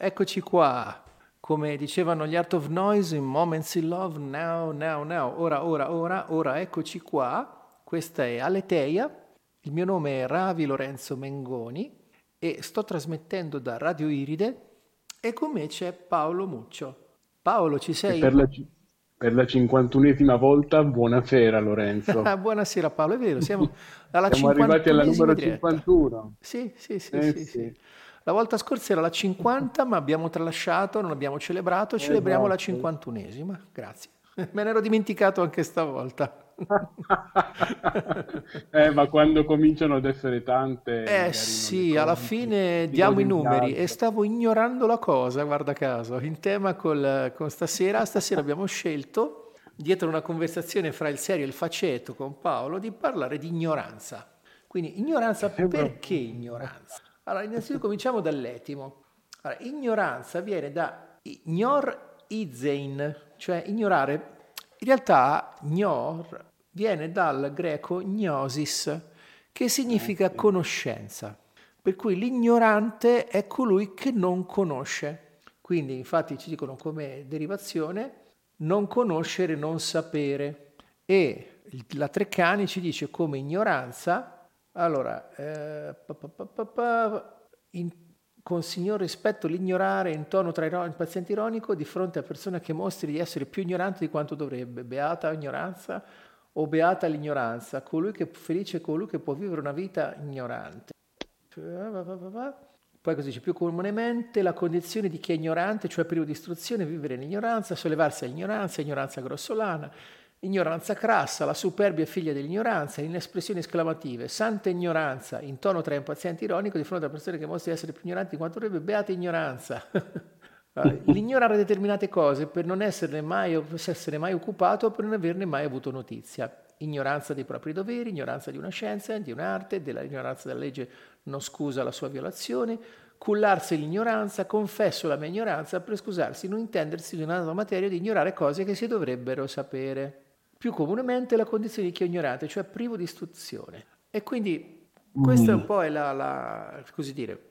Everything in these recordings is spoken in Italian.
Eccoci qua. Come dicevano gli Art of Noise in Moments in Love, now, now, now, ora, ora, ora, ora, eccoci qua. Questa è Aleteia. Il mio nome è Ravi Lorenzo Mengoni e sto trasmettendo da Radio Iride e con me c'è Paolo Muccio. Paolo, ci sei? Per la, per la 51esima volta, buonasera Lorenzo. buonasera Paolo, è vero, siamo alla siamo arrivati alla numero diretta. 51. Sì, sì, sì, eh, sì, sì. sì. La volta scorsa era la 50, ma abbiamo tralasciato, non abbiamo celebrato, esatto. celebriamo la 51esima. Grazie. Me ne ero dimenticato anche stavolta. eh, ma quando cominciano ad essere tante... Eh sì, alla fine diamo i numeri e stavo ignorando la cosa, guarda caso, in tema col, con stasera, stasera abbiamo scelto, dietro una conversazione fra il serio e il faceto con Paolo, di parlare di ignoranza. Quindi ignoranza perché ignoranza? Allora, innanzitutto cominciamo dall'etimo. Allora, ignoranza viene da ignor izein, cioè ignorare. In realtà, gnor viene dal greco gnosis, che significa conoscenza. Per cui l'ignorante è colui che non conosce. Quindi, infatti, ci dicono come derivazione non conoscere, non sapere. E la Treccani ci dice come ignoranza allora, eh, pa, pa, pa, in, con signor rispetto l'ignorare in tono tra iron- paziente ironico di fronte a persone che mostri di essere più ignorante di quanto dovrebbe. Beata ignoranza o beata l'ignoranza, colui che felice è colui che può vivere una vita ignorante. Poi così dice, più comunemente la condizione di chi è ignorante, cioè privo di istruzione, vivere in ignoranza, sollevarsi all'ignoranza, ignoranza grossolana, Ignoranza crassa, la superbia figlia dell'ignoranza, in espressioni esclamative, santa ignoranza, in tono tra impaziente e ironico, di fronte a persone che mostrano di essere più ignoranti di quanto dovrebbe, beata ignoranza. L'ignorare determinate cose per non esserne mai, essere mai occupato o per non averne mai avuto notizia. Ignoranza dei propri doveri, ignoranza di una scienza, di un'arte, dell'ignoranza della legge non scusa la sua violazione, cullarsi l'ignoranza, confesso la mia ignoranza per scusarsi, non intendersi di una materia di ignorare cose che si dovrebbero sapere più comunemente la condizione di chi è ignorante, cioè privo di istruzione. E quindi questo mm. è un po' la, la, così dire,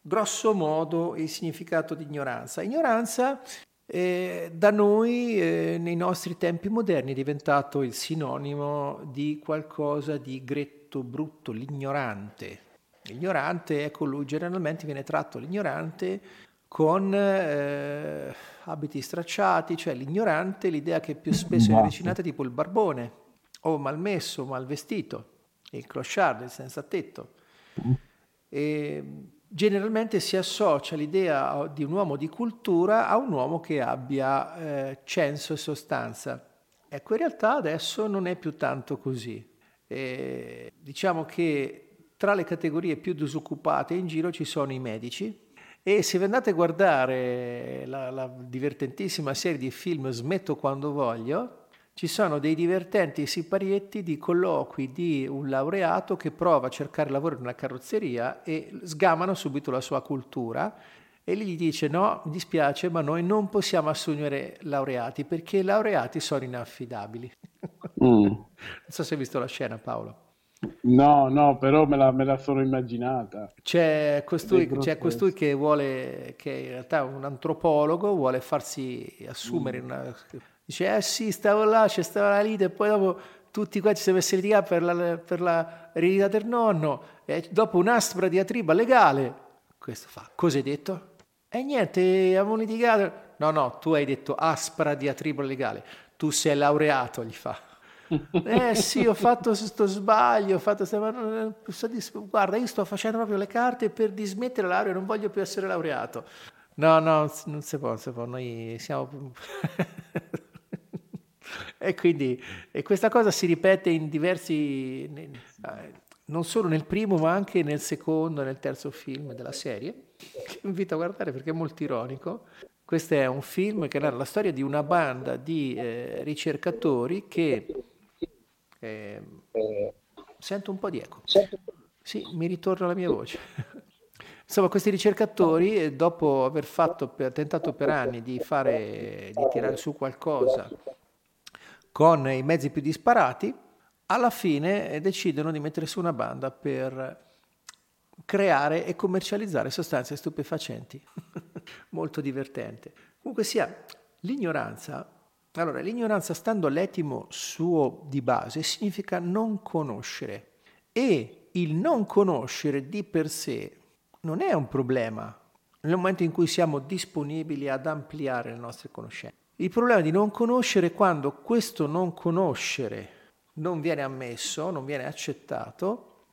grosso modo il significato di ignoranza. Ignoranza eh, da noi eh, nei nostri tempi moderni è diventato il sinonimo di qualcosa di gretto, brutto, l'ignorante. L'ignorante è colui, generalmente viene tratto l'ignorante con eh, abiti stracciati, cioè l'ignorante, l'idea che più spesso è avvicinata tipo il barbone, o malmesso, mal vestito, il clochard, il senza tetto. E generalmente si associa l'idea di un uomo di cultura a un uomo che abbia eh, censo e sostanza. Ecco, in realtà adesso non è più tanto così. E diciamo che tra le categorie più disoccupate in giro ci sono i medici, e se vi andate a guardare la, la divertentissima serie di film Smetto quando voglio, ci sono dei divertenti siparietti di colloqui di un laureato che prova a cercare lavoro in una carrozzeria e sgamano subito la sua cultura e gli dice no, mi dispiace, ma noi non possiamo assumere laureati perché i laureati sono inaffidabili. Mm. non so se hai visto la scena Paolo. No, no, però me la, me la sono immaginata. C'è costui, c'è costui, che vuole, che in realtà è un antropologo, vuole farsi assumere mm. una... Dice, eh sì, stavo là, c'è stata la lite, e poi dopo tutti qua ci siamo messi a litigare per la, per la eredità del nonno, e dopo un'aspra diatriba legale, questo fa, cosa hai detto? E niente, abbiamo litigato. No, no, tu hai detto aspra diatriba legale, tu sei laureato, gli fa eh sì, ho fatto questo sbaglio, ho fatto guarda, io sto facendo proprio le carte per dismettere la laurea, non voglio più essere laureato. No, no, non si può, non si può, noi siamo... e quindi e questa cosa si ripete in diversi, non solo nel primo ma anche nel secondo nel terzo film della serie, che invito a guardare perché è molto ironico. Questo è un film che narra la storia di una banda di eh, ricercatori che eh, sento un po' di eco. Sì, mi ritorna la mia voce. Insomma, questi ricercatori, eh, dopo aver fatto, tentato per anni di, fare, di tirare su qualcosa con i mezzi più disparati, alla fine eh, decidono di mettere su una banda per creare e commercializzare sostanze stupefacenti. Molto divertente. Comunque sia, l'ignoranza, allora l'ignoranza stando all'etimo suo di base significa non conoscere e il non conoscere di per sé non è un problema nel momento in cui siamo disponibili ad ampliare le nostre conoscenze. Il problema è di non conoscere quando questo non conoscere non viene ammesso, non viene accettato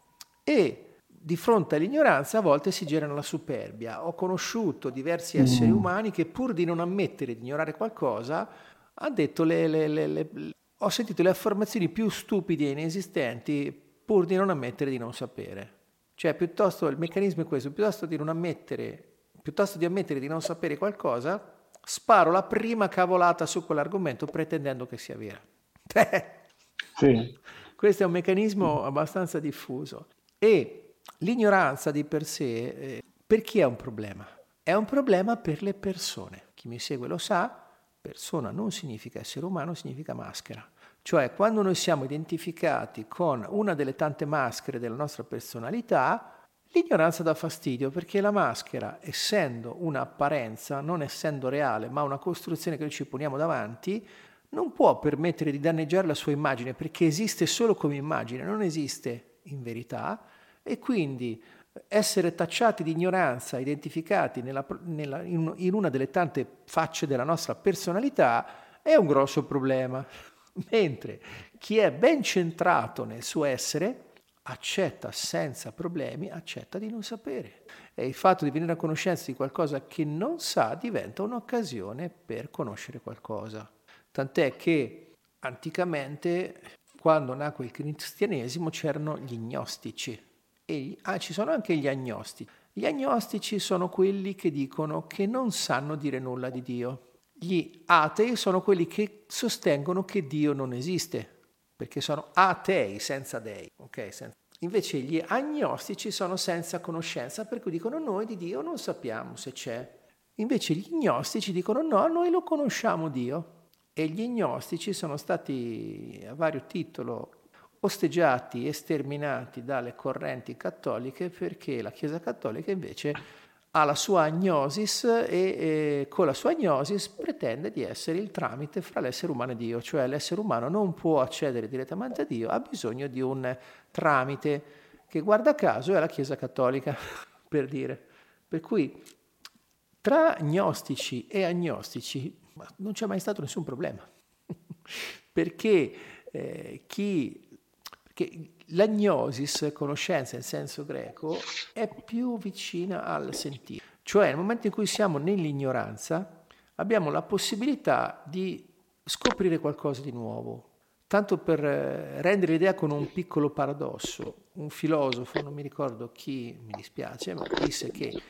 e di fronte all'ignoranza a volte si genera la superbia. Ho conosciuto diversi esseri mm. umani che pur di non ammettere di ignorare qualcosa, ha detto le, le, le, ho sentito le affermazioni più stupide e inesistenti pur di non ammettere di non sapere. Cioè, piuttosto il meccanismo è questo, piuttosto di non ammettere, piuttosto di ammettere di non sapere qualcosa, sparo la prima cavolata su quell'argomento pretendendo che sia vera. sì. Questo è un meccanismo abbastanza diffuso. E l'ignoranza di per sé, eh, per chi è un problema? È un problema per le persone. Chi mi segue lo sa, persona non significa essere umano, significa maschera. Cioè, quando noi siamo identificati con una delle tante maschere della nostra personalità, L'ignoranza dà fastidio perché la maschera, essendo un'apparenza, non essendo reale, ma una costruzione che noi ci poniamo davanti, non può permettere di danneggiare la sua immagine perché esiste solo come immagine, non esiste in verità e quindi essere tacciati di ignoranza, identificati nella, nella, in, in una delle tante facce della nostra personalità, è un grosso problema. Mentre chi è ben centrato nel suo essere, accetta senza problemi, accetta di non sapere. E il fatto di venire a conoscenza di qualcosa che non sa diventa un'occasione per conoscere qualcosa. Tant'è che anticamente, quando nacque il cristianesimo, c'erano gli gnostici e ah, ci sono anche gli agnostici. Gli agnostici sono quelli che dicono che non sanno dire nulla di Dio. Gli atei sono quelli che sostengono che Dio non esiste perché sono atei senza dei. Okay? Senza... Invece gli agnostici sono senza conoscenza, per cui dicono noi di Dio non sappiamo se c'è. Invece gli gnostici dicono no, noi lo conosciamo Dio. E gli gnostici sono stati a vario titolo osteggiati e sterminati dalle correnti cattoliche perché la Chiesa cattolica invece ha la sua agnosis e, e, con la sua agnosis pretende di essere il tramite fra l'essere umano e Dio, cioè l'essere umano non può accedere direttamente a Dio, ha bisogno di un tramite che guarda caso è la Chiesa cattolica, per dire. Per cui tra gnostici e agnostici non c'è mai stato nessun problema, perché eh, chi che l'agnosis, conoscenza in senso greco, è più vicina al sentire. Cioè nel momento in cui siamo nell'ignoranza abbiamo la possibilità di scoprire qualcosa di nuovo. Tanto per eh, rendere l'idea con un piccolo paradosso, un filosofo, non mi ricordo chi, mi dispiace, ma disse che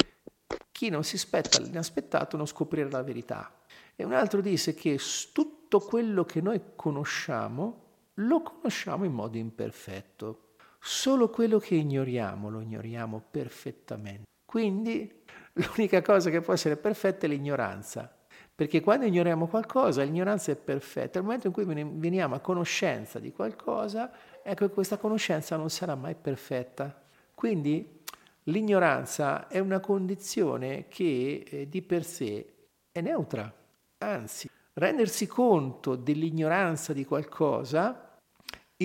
chi non si aspetta l'inaspettato non scoprirà la verità. E un altro disse che tutto quello che noi conosciamo lo conosciamo in modo imperfetto. Solo quello che ignoriamo lo ignoriamo perfettamente. Quindi l'unica cosa che può essere perfetta è l'ignoranza. Perché quando ignoriamo qualcosa, l'ignoranza è perfetta. Nel momento in cui veniamo a conoscenza di qualcosa, ecco che questa conoscenza non sarà mai perfetta. Quindi l'ignoranza è una condizione che eh, di per sé è neutra. Anzi, rendersi conto dell'ignoranza di qualcosa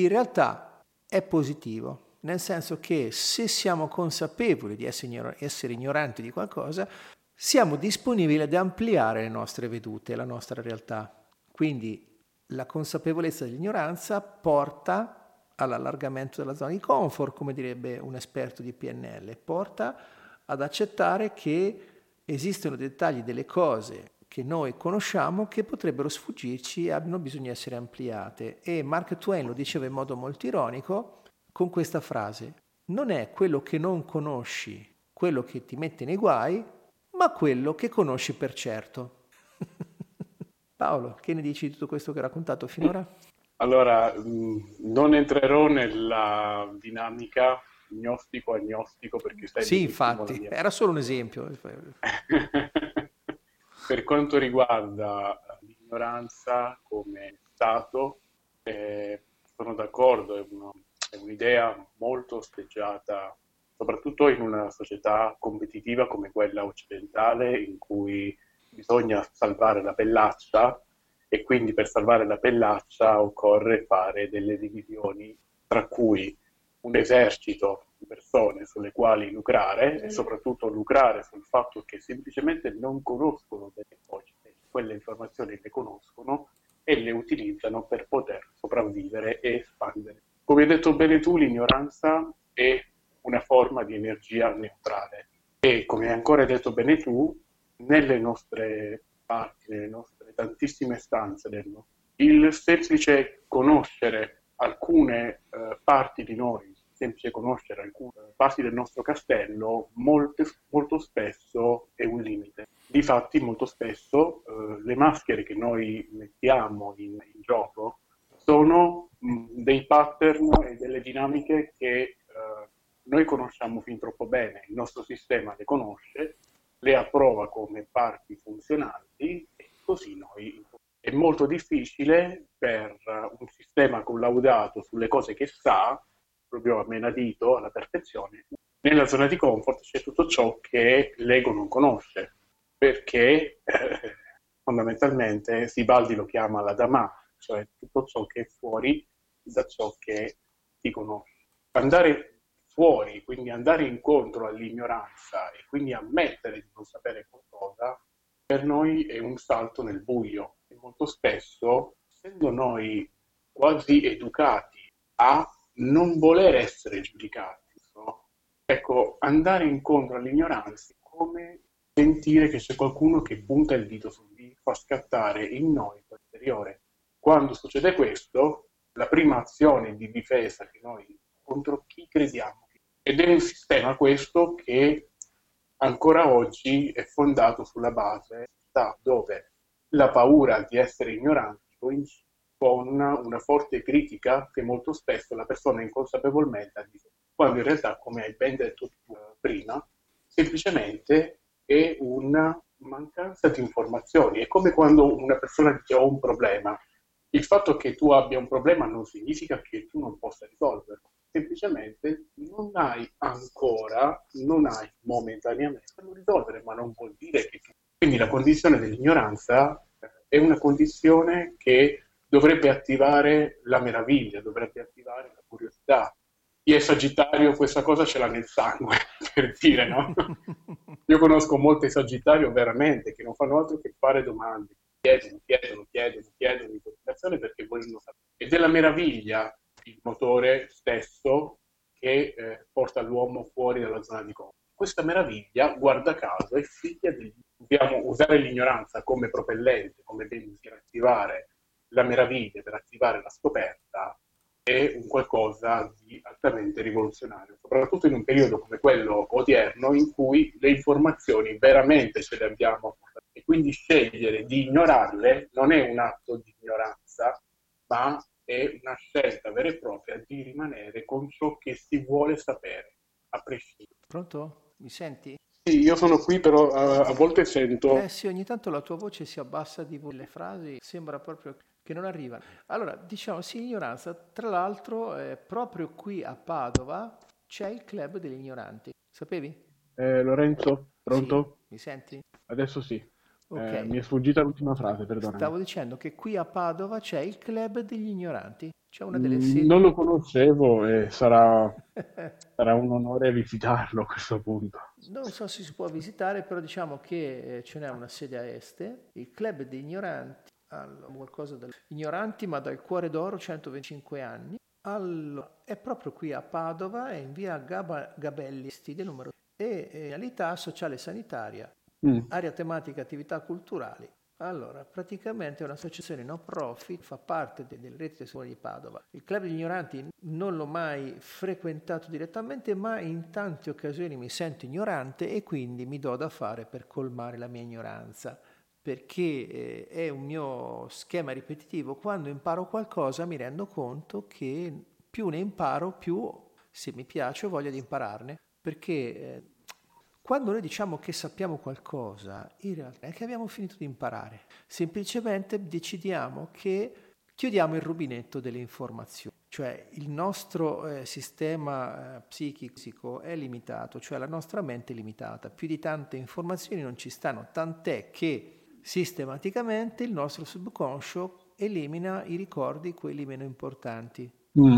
in realtà è positivo, nel senso che se siamo consapevoli di essere ignoranti di qualcosa, siamo disponibili ad ampliare le nostre vedute, la nostra realtà. Quindi la consapevolezza dell'ignoranza porta all'allargamento della zona di comfort, come direbbe un esperto di PNL, porta ad accettare che esistono dettagli delle cose che noi conosciamo che potrebbero sfuggirci e hanno bisogno di essere ampliate. E Mark Twain lo diceva in modo molto ironico con questa frase, non è quello che non conosci quello che ti mette nei guai, ma quello che conosci per certo. Paolo, che ne dici di tutto questo che ho raccontato finora? Allora, non entrerò nella dinamica gnostico-agnostico perché stai... Sì, infatti, era solo un esempio. Per quanto riguarda l'ignoranza come stato, eh, sono d'accordo, è, una, è, un'idea molto osteggiata soprattutto in una società competitiva come quella occidentale in cui bisogna salvare la pellaccia e quindi per salvare la pellaccia occorre fare delle divisioni tra cui un esercito di persone sulle quali lucrare e soprattutto lucrare sul fatto che semplicemente non conoscono delle cose, quelle informazioni le conoscono e le utilizzano per poter sopravvivere e espandere. Come hai detto bene tu, l'ignoranza è una forma di energia neutrale e come hai ancora detto bene tu, nelle nostre parti, nelle nostre tantissime stanze, il semplice conoscere alcune eh, parti di noi, semplice conoscere alcune parti del nostro castello, molte, molto spesso è un limite. Difatti, molto spesso eh, le maschere che noi mettiamo in, in gioco sono mh, dei pattern e delle dinamiche che eh, noi conosciamo fin troppo bene, il nostro sistema le conosce, le approva come parti funzionanti e così noi. È molto difficile per un sistema collaudato sulle cose che sa, proprio menadito, alla perfezione. Nella zona di comfort c'è tutto ciò che l'ego non conosce, perché eh, fondamentalmente Sibaldi lo chiama la Dama, cioè tutto ciò che è fuori da ciò che si conosce. Andare fuori, quindi andare incontro all'ignoranza e quindi ammettere di non sapere qualcosa, per noi è un salto nel buio. E molto spesso, essendo noi quasi educati a non voler essere giudicati, no? ecco, andare incontro all'ignoranza è come sentire che c'è qualcuno che punta il dito su di fa scattare in noi l'interiore. Quando succede questo, la prima azione di difesa che noi contro chi crediamo ed è un sistema questo che ancora oggi è fondato sulla base dove la paura di essere ignoranti coincide con una, forte critica che molto spesso la persona inconsapevolmente ha quando in realtà, come hai ben detto tu prima, semplicemente è una mancanza di informazioni. È come quando una persona dice ho un problema. Il fatto che tu abbia un problema non significa che tu non possa risolverlo semplicemente non hai ancora, non hai momentaneamente da risolvere, ma non vuol dire che... Quindi la condizione dell'ignoranza eh, è una condizione che dovrebbe attivare la meraviglia, dovrebbe attivare la curiosità. Chi è Sagittario questa cosa ce l'ha nel sangue, per dire, no? Io conosco molti Sagittario veramente che non fanno altro che fare domande, chiedono, chiedono, chiedono, chiedono in continuazione perché vogliono sapere. Ed è la meraviglia il motore stesso che eh, porta l'uomo fuori dalla zona di confort. Questa meraviglia, guarda caso, è figlia di... Dobbiamo usare l'ignoranza come propellente, come per attivare la meraviglia, per attivare la scoperta, è un qualcosa di altamente rivoluzionario, soprattutto in un periodo come quello odierno in cui le informazioni veramente ce le abbiamo e quindi scegliere di ignorarle non è un atto di ignoranza, ma è una scelta vera e propria di rimanere con ciò che si vuole sapere, a prescindere. Pronto? Mi senti? Sì, io sono qui, però uh, a volte sento... Eh sì, ogni tanto la tua voce si abbassa di le frasi, sembra proprio che non arrivano. Allora, diciamo, sì, ignoranza. Tra l'altro, eh, proprio qui a Padova c'è il club degli ignoranti. Sapevi? Eh, Lorenzo, pronto? Sì, mi senti? Adesso sì. Okay. Eh, mi è sfuggita l'ultima frase, perdona. Stavo dicendo che qui a Padova c'è il club degli ignoranti. C'è una delle mm, sedi... Non lo conoscevo e sarà, sarà un onore visitarlo a questo punto. Non so se si può visitare, però diciamo che eh, ce n'è una sede a est. Il club degli ignoranti, allora, qualcosa del... ignoranti ma dal cuore d'oro, 125 anni. Allora, è proprio qui a Padova, è in via Gab- Gabelli, stile numero e realtà sociale e sanitaria Mm. Area tematica attività culturali. Allora, praticamente è un'associazione no profit, fa parte de- delle reti tesori di Padova. Il club degli ignoranti non l'ho mai frequentato direttamente, ma in tante occasioni mi sento ignorante e quindi mi do da fare per colmare la mia ignoranza, perché eh, è un mio schema ripetitivo. Quando imparo qualcosa mi rendo conto che più ne imparo, più se mi piace ho voglia di impararne, perché... Eh, quando noi diciamo che sappiamo qualcosa, in realtà è che abbiamo finito di imparare. Semplicemente decidiamo che chiudiamo il rubinetto delle informazioni. Cioè il nostro eh, sistema eh, psichico è limitato, cioè la nostra mente è limitata. Più di tante informazioni non ci stanno, tant'è che sistematicamente il nostro subconscio elimina i ricordi, quelli meno importanti. Mm.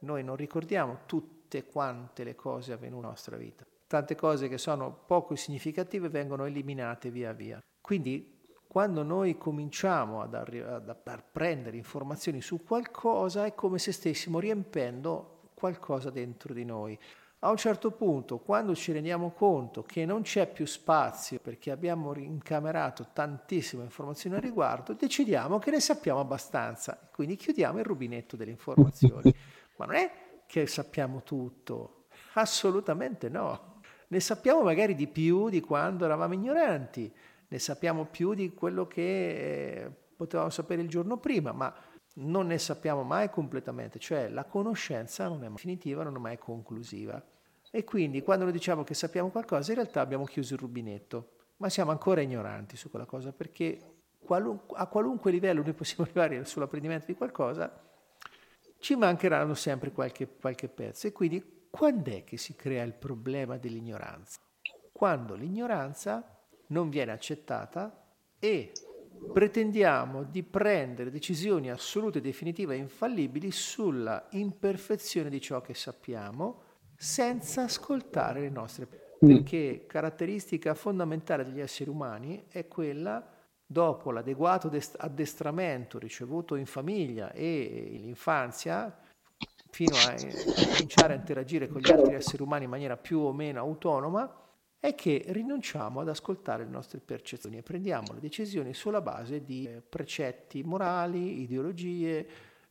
Noi non ricordiamo tutte quante le cose avvenute nella nostra vita. Tante cose che sono poco significative vengono eliminate via via. Quindi quando noi cominciamo ad, arri- ad, ad prendere informazioni su qualcosa è come se stessimo riempendo qualcosa dentro di noi. A un certo punto, quando ci rendiamo conto che non c'è più spazio perché abbiamo incamerato tantissime informazioni al riguardo, decidiamo che ne sappiamo abbastanza, quindi chiudiamo il rubinetto delle informazioni. Ma non è che sappiamo tutto, assolutamente no. Ne sappiamo magari di più di quando eravamo ignoranti, ne sappiamo più di quello che eh, potevamo sapere il giorno prima, ma non ne sappiamo mai completamente, cioè la conoscenza non è mai definitiva, non è mai conclusiva. E quindi quando noi diciamo che sappiamo qualcosa, in realtà abbiamo chiuso il rubinetto, ma siamo ancora ignoranti su quella cosa, perché a qualunque livello noi possiamo arrivare sull'apprendimento di qualcosa, ci mancheranno sempre qualche, qualche pezzo. E quindi quando è che si crea il problema dell'ignoranza? Quando l'ignoranza non viene accettata e pretendiamo di prendere decisioni assolute, definitive e infallibili sulla imperfezione di ciò che sappiamo senza ascoltare le nostre mm. perché caratteristica fondamentale degli esseri umani è quella dopo l'adeguato addestramento ricevuto in famiglia e l'infanzia fino a cominciare a interagire con gli altri esseri umani in maniera più o meno autonoma è che rinunciamo ad ascoltare le nostre percezioni e prendiamo le decisioni sulla base di eh, precetti morali, ideologie,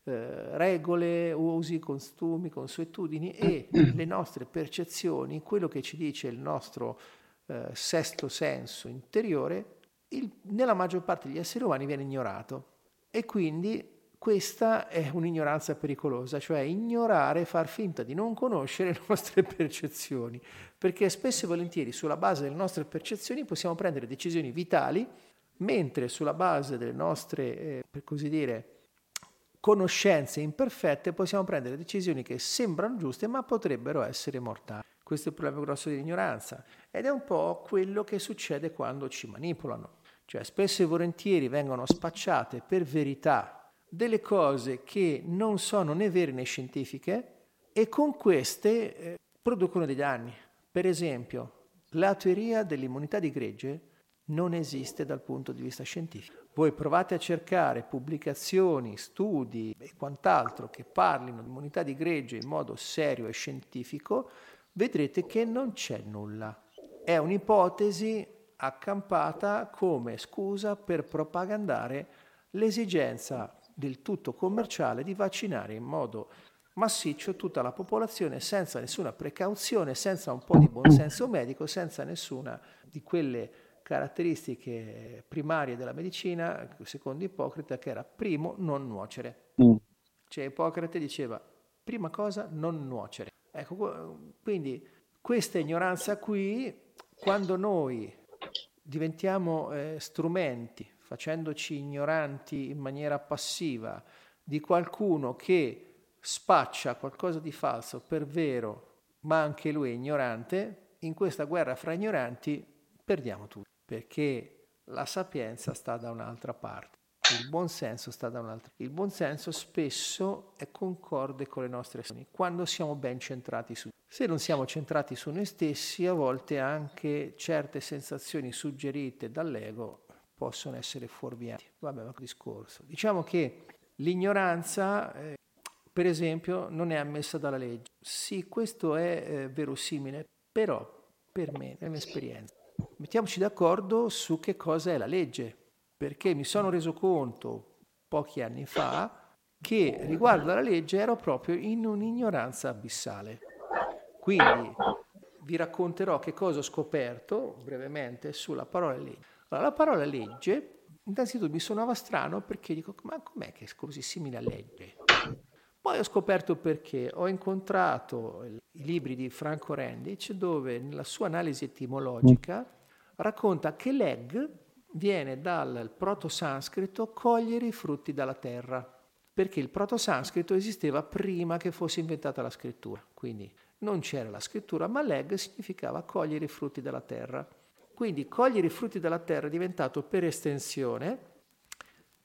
eh, regole, usi, costumi, consuetudini e le nostre percezioni, quello che ci dice il nostro eh, sesto senso interiore, il, nella maggior parte degli esseri umani viene ignorato. E quindi questa è un'ignoranza pericolosa, cioè ignorare, far finta di non conoscere le nostre percezioni, perché spesso e volentieri sulla base delle nostre percezioni possiamo prendere decisioni vitali, mentre sulla base delle nostre, eh, per così dire, conoscenze imperfette possiamo prendere decisioni che sembrano giuste ma potrebbero essere mortali. Questo è il problema grosso dell'ignoranza ed è un po' quello che succede quando ci manipolano. Cioè spesso e volentieri vengono spacciate per verità delle cose che non sono né vere né scientifiche e con queste eh, producono dei danni. Per esempio, la teoria dell'immunità di gregge non esiste dal punto di vista scientifico. Voi provate a cercare pubblicazioni, studi e quant'altro che parlino di immunità di gregge in modo serio e scientifico, vedrete che non c'è nulla. È un'ipotesi accampata come scusa per propagandare l'esigenza del tutto commerciale di vaccinare in modo massiccio tutta la popolazione senza nessuna precauzione, senza un po' di buonsenso medico, senza nessuna di quelle caratteristiche primarie della medicina, secondo Ippocrate, che era primo non nuocere. Mm. Cioè Ippocrate diceva prima cosa non nuocere. Ecco, quindi questa ignoranza qui, quando noi diventiamo eh, strumenti facendoci ignoranti in maniera passiva di qualcuno che spaccia qualcosa di falso per vero, ma anche lui è ignorante, in questa guerra fra ignoranti perdiamo tutto, perché la sapienza sta da un'altra parte. Il buonsenso sta da un'altra. Il buonsenso spesso è concorde con le nostre azioni, quando siamo ben centrati su. Se non siamo centrati su noi stessi, a volte anche certe sensazioni suggerite dall'ego possono essere fuorvianti. Vabbè, ma discorso. Diciamo che l'ignoranza, eh, per esempio, non è ammessa dalla legge. Sì, questo è eh, verosimile, però per me, nella mia esperienza, mettiamoci d'accordo su che cosa è la legge, perché mi sono reso conto pochi anni fa che riguardo alla legge ero proprio in un'ignoranza abissale. Quindi vi racconterò che cosa ho scoperto brevemente sulla parola legge. Allora, la parola legge, innanzitutto mi suonava strano perché dico, ma com'è che è così simile a legge? Poi ho scoperto perché ho incontrato i libri di Franco Rendic dove nella sua analisi etimologica racconta che leg viene dal proto-sanscrito cogliere i frutti dalla terra. perché il proto-sanscrito esisteva prima che fosse inventata la scrittura, quindi non c'era la scrittura, ma leg significava cogliere i frutti della terra. Quindi cogliere i frutti della terra è diventato per estensione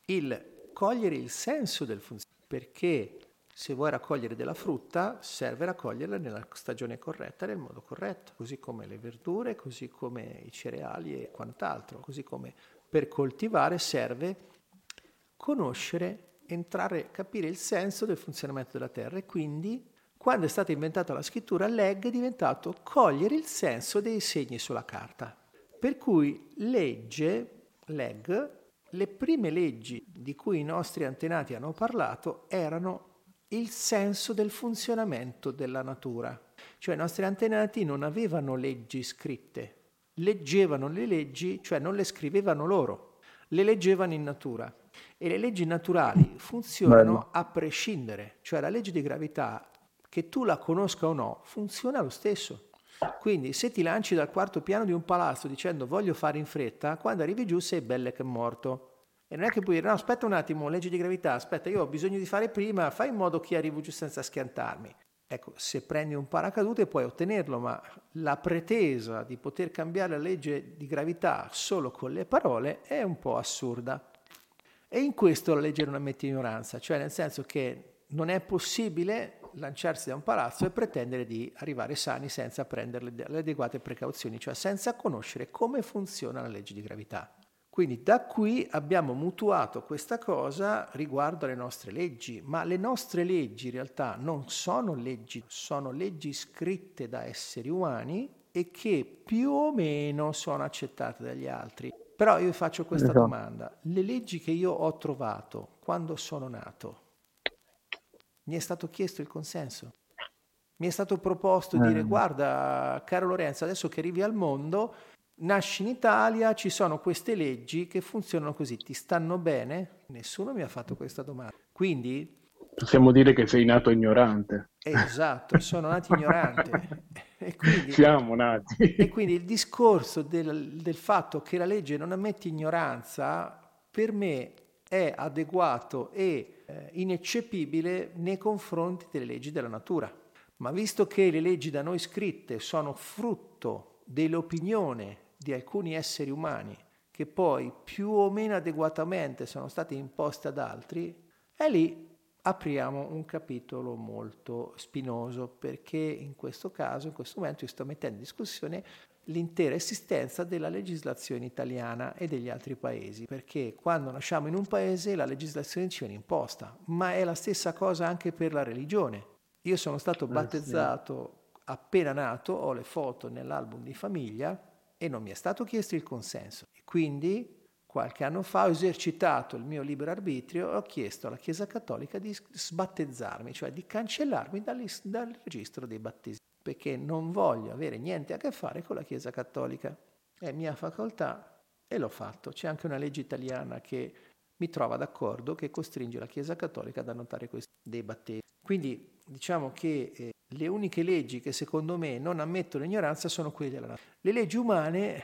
il cogliere il senso del funzionamento, perché se vuoi raccogliere della frutta serve raccoglierla nella stagione corretta, nel modo corretto, così come le verdure, così come i cereali e quant'altro, così come per coltivare serve conoscere entrare, capire il senso del funzionamento della Terra e quindi quando è stata inventata la scrittura, leg è diventato cogliere il senso dei segni sulla carta. Per cui legge, leg, le prime leggi di cui i nostri antenati hanno parlato erano il senso del funzionamento della natura. Cioè i nostri antenati non avevano leggi scritte, leggevano le leggi, cioè non le scrivevano loro, le leggevano in natura. E le leggi naturali funzionano Bello. a prescindere, cioè la legge di gravità, che tu la conosca o no, funziona lo stesso. Quindi se ti lanci dal quarto piano di un palazzo dicendo voglio fare in fretta, quando arrivi giù sei belle che morto. E non è che puoi dire no aspetta un attimo, legge di gravità, aspetta io ho bisogno di fare prima, fai in modo che arrivo giù senza schiantarmi. Ecco, se prendi un paracadute puoi ottenerlo, ma la pretesa di poter cambiare la legge di gravità solo con le parole è un po' assurda. E in questo la legge non ammette ignoranza, cioè nel senso che non è possibile lanciarsi da un palazzo e pretendere di arrivare sani senza prendere le adeguate precauzioni, cioè senza conoscere come funziona la legge di gravità. Quindi da qui abbiamo mutuato questa cosa riguardo alle nostre leggi, ma le nostre leggi in realtà non sono leggi, sono leggi scritte da esseri umani e che più o meno sono accettate dagli altri. Però io faccio questa esatto. domanda. Le leggi che io ho trovato quando sono nato, mi è stato chiesto il consenso? Mi è stato proposto di dire, mm. guarda, caro Lorenzo, adesso che arrivi al mondo, nasci in Italia, ci sono queste leggi che funzionano così, ti stanno bene? Nessuno mi ha fatto questa domanda. Quindi... Possiamo dire che sei nato ignorante. Esatto, sono nato ignorante. E quindi, Siamo nati. E quindi il discorso del, del fatto che la legge non ammette ignoranza, per me è adeguato e eh, ineccepibile nei confronti delle leggi della natura. Ma visto che le leggi da noi scritte sono frutto dell'opinione di alcuni esseri umani che poi più o meno adeguatamente sono state imposte ad altri, è lì apriamo un capitolo molto spinoso perché in questo caso, in questo momento, io sto mettendo in discussione l'intera esistenza della legislazione italiana e degli altri paesi, perché quando nasciamo in un paese la legislazione ci viene imposta, ma è la stessa cosa anche per la religione. Io sono stato eh, battezzato appena nato, ho le foto nell'album di famiglia e non mi è stato chiesto il consenso. E quindi qualche anno fa ho esercitato il mio libero arbitrio e ho chiesto alla Chiesa Cattolica di sbattezzarmi, cioè di cancellarmi dal, dal registro dei battesimi, perché non voglio avere niente a che fare con la Chiesa Cattolica. È mia facoltà e l'ho fatto. C'è anche una legge italiana che mi trova d'accordo che costringe la Chiesa Cattolica ad annotare questi dei battesimi. Quindi diciamo che eh, le uniche leggi che secondo me non ammettono ignoranza sono quelle della natura. Le leggi umane,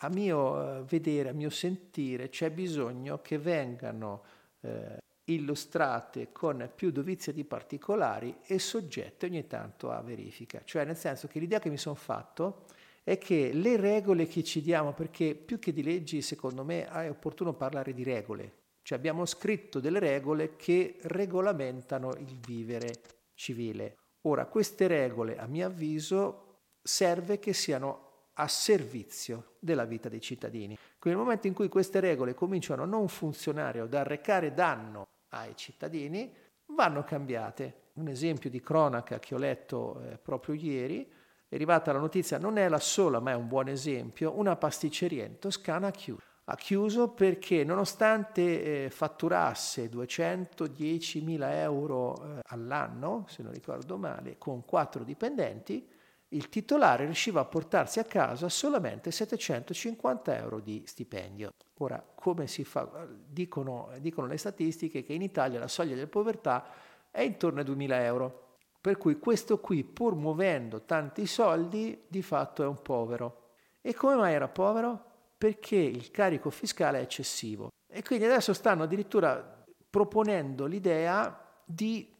a mio eh, vedere, a mio sentire, c'è bisogno che vengano eh, illustrate con più dovizia di particolari e soggette ogni tanto a verifica. Cioè nel senso che l'idea che mi sono fatto è che le regole che ci diamo, perché più che di leggi secondo me è opportuno parlare di regole, cioè abbiamo scritto delle regole che regolamentano il vivere civile. Ora, queste regole, a mio avviso, serve che siano a servizio della vita dei cittadini. Quindi nel momento in cui queste regole cominciano a non funzionare o ad arrecare danno ai cittadini, vanno cambiate. Un esempio di cronaca che ho letto eh, proprio ieri, è arrivata la notizia, non è la sola ma è un buon esempio, una pasticceria in Toscana ha chiuso. Ha chiuso perché nonostante eh, fatturasse 210.000 euro eh, all'anno, se non ricordo male, con quattro dipendenti, il titolare riusciva a portarsi a casa solamente 750 euro di stipendio. Ora, come si fa? Dicono, dicono le statistiche che in Italia la soglia del povertà è intorno ai 2000 euro. Per cui questo qui, pur muovendo tanti soldi, di fatto è un povero. E come mai era povero? Perché il carico fiscale è eccessivo. E quindi adesso stanno addirittura proponendo l'idea di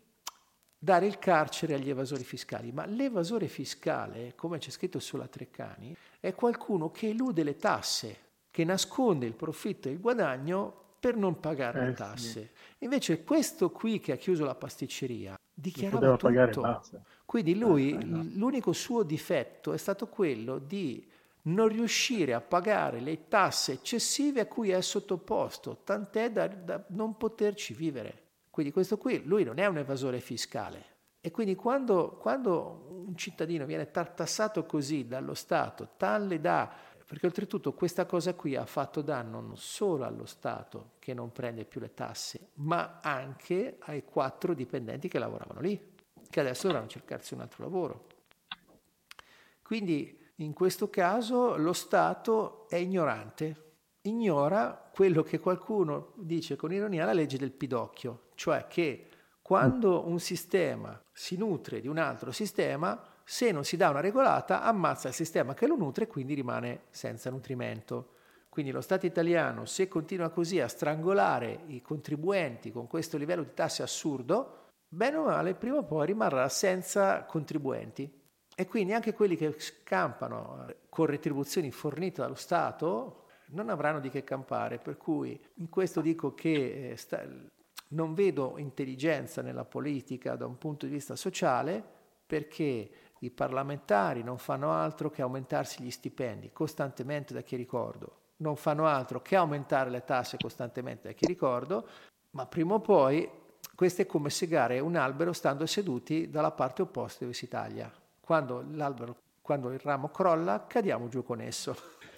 dare il carcere agli evasori fiscali, ma l'evasore fiscale, come c'è scritto sulla Treccani, è qualcuno che elude le tasse, che nasconde il profitto e il guadagno per non pagare eh, le tasse. Sì. Invece questo qui che ha chiuso la pasticceria dichiarava tutto. Quindi lui, eh, no. l'unico suo difetto è stato quello di non riuscire a pagare le tasse eccessive a cui è sottoposto, tant'è da, da non poterci vivere. Quindi questo qui, lui non è un evasore fiscale. E quindi quando, quando un cittadino viene tartassato così dallo Stato, tale da perché oltretutto questa cosa qui ha fatto danno non solo allo Stato che non prende più le tasse, ma anche ai quattro dipendenti che lavoravano lì, che adesso dovranno cercarsi un altro lavoro. Quindi in questo caso lo Stato è ignorante, ignora quello che qualcuno dice con ironia la legge del pidocchio, cioè che quando un sistema si nutre di un altro sistema, se non si dà una regolata, ammazza il sistema che lo nutre e quindi rimane senza nutrimento. Quindi lo Stato italiano, se continua così a strangolare i contribuenti con questo livello di tasse assurdo, bene o male, prima o poi rimarrà senza contribuenti. E quindi anche quelli che scampano con retribuzioni fornite dallo Stato non avranno di che campare. Per cui in questo dico che eh, sta, non vedo intelligenza nella politica da un punto di vista sociale perché i parlamentari non fanno altro che aumentarsi gli stipendi costantemente da chi ricordo, non fanno altro che aumentare le tasse costantemente da chi ricordo, ma prima o poi questo è come segare un albero stando seduti dalla parte opposta dove si taglia. Quando, quando il ramo crolla, cadiamo giù con esso.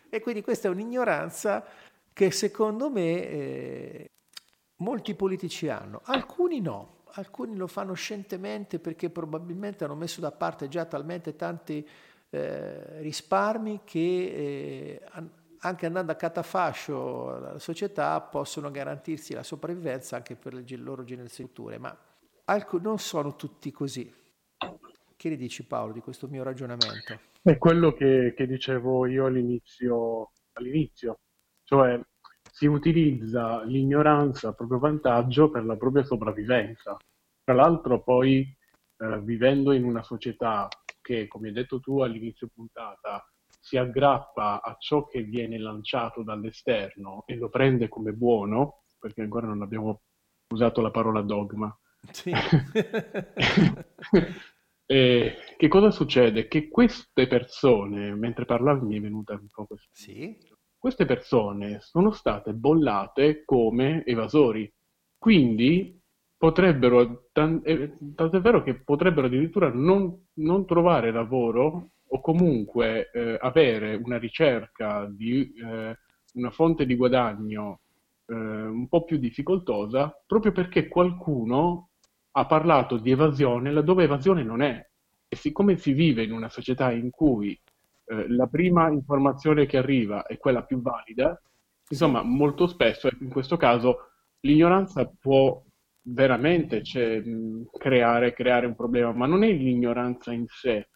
E quindi questa è un'ignoranza che secondo me eh, molti politici hanno, alcuni no, alcuni lo fanno scientemente perché probabilmente hanno messo da parte già talmente tanti eh, risparmi che eh, anche andando a catafascio la società possono garantirsi la sopravvivenza anche per le loro generazioni future, ma alc- non sono tutti così. Che ne dici Paolo di questo mio ragionamento? È quello che, che dicevo io all'inizio, all'inizio, cioè si utilizza l'ignoranza a proprio vantaggio per la propria sopravvivenza. Tra l'altro poi eh, vivendo in una società che, come hai detto tu all'inizio puntata, si aggrappa a ciò che viene lanciato dall'esterno e lo prende come buono, perché ancora non abbiamo usato la parola dogma. Sì. e che cosa succede? Che queste persone, mentre parlavi mi è venuta un po' questa... Sì queste persone sono state bollate come evasori. Quindi potrebbero, eh, tanto è vero che potrebbero addirittura non, non trovare lavoro o comunque eh, avere una ricerca di eh, una fonte di guadagno eh, un po' più difficoltosa proprio perché qualcuno ha parlato di evasione laddove evasione non è. E siccome si vive in una società in cui eh, la prima informazione che arriva è quella più valida, insomma, molto spesso, in questo caso, l'ignoranza può veramente cioè, creare, creare, un problema, ma non è l'ignoranza in sé,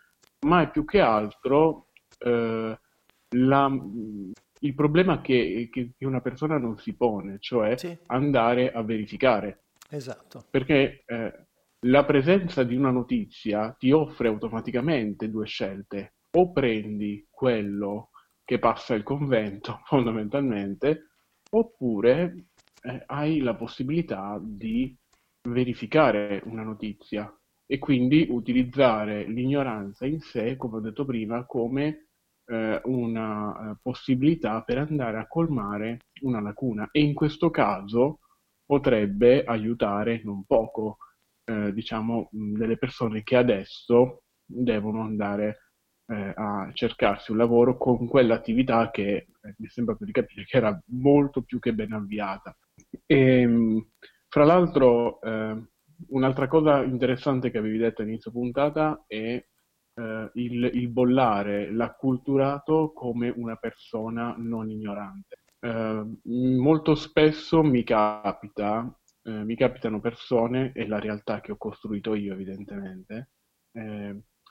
ma è più che altro eh, la, il problema che, che, una persona non si pone, cioè sì. andare a verificare. Esatto. Perché eh, la presenza di una notizia ti offre automaticamente due scelte o prendi quello che passa il convento fondamentalmente, oppure eh, hai la possibilità di verificare una notizia e quindi utilizzare l'ignoranza in sé, come ho detto prima, come eh, una eh, possibilità per andare a colmare una lacuna e in questo caso potrebbe aiutare non poco, eh, diciamo, delle persone che adesso devono andare eh, a cercarsi un lavoro con quell'attività che eh, mi sembra di capire che era molto più che ben avviata. E, ehm, fra l'altro, eh, un'altra cosa interessante che avevi detto all'inizio puntata è eh, il, il, bollare l'acculturato come una persona non ignorante. Eh, molto spesso mi capita, eh, mi capitano persone, e la realtà che ho costruito io evidentemente,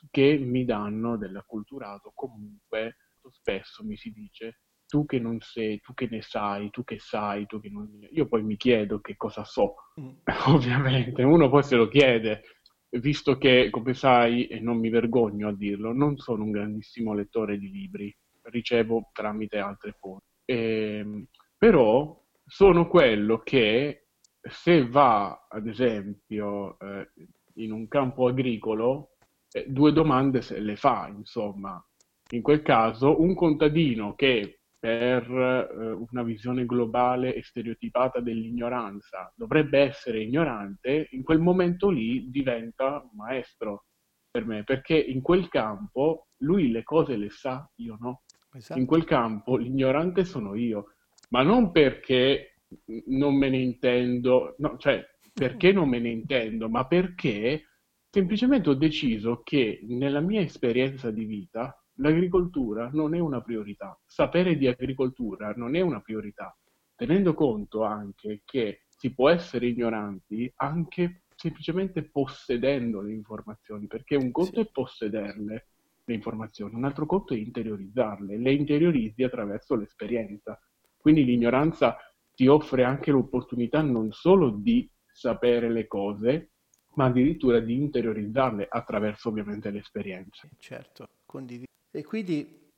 che mi danno dell'acculturato. Comunque, spesso mi si dice tu che non sei, tu che ne sai, tu che sai, tu che non... Io poi mi chiedo che cosa so, mm. ovviamente, uno poi se lo chiede, visto che, come sai, e non mi vergogno a dirlo, non sono un grandissimo lettore di libri, ricevo tramite altre fonti. Eh, però sono quello che se va, ad esempio, eh, in un campo agricolo, eh, due domande se le fa, insomma. In quel caso, un contadino che per eh, una visione globale e stereotipata dell'ignoranza dovrebbe essere ignorante, in quel momento lì diventa un maestro per me, perché in quel campo lui le cose le sa, io no. Esatto. In quel campo l'ignorante sono io, ma non perché non me ne intendo, no, cioè perché non me ne intendo, ma perché semplicemente ho deciso che nella mia esperienza di vita l'agricoltura non è una priorità, sapere di agricoltura non è una priorità, tenendo conto anche che si può essere ignoranti anche semplicemente possedendo le informazioni, perché un conto sì. è possederle le informazioni, un altro conto è interiorizzarle, le interiorizzi attraverso l'esperienza. Quindi l'ignoranza ti offre anche l'opportunità non solo di sapere le cose, ma addirittura di interiorizzarle attraverso ovviamente l'esperienza. Certo, condivido. E quindi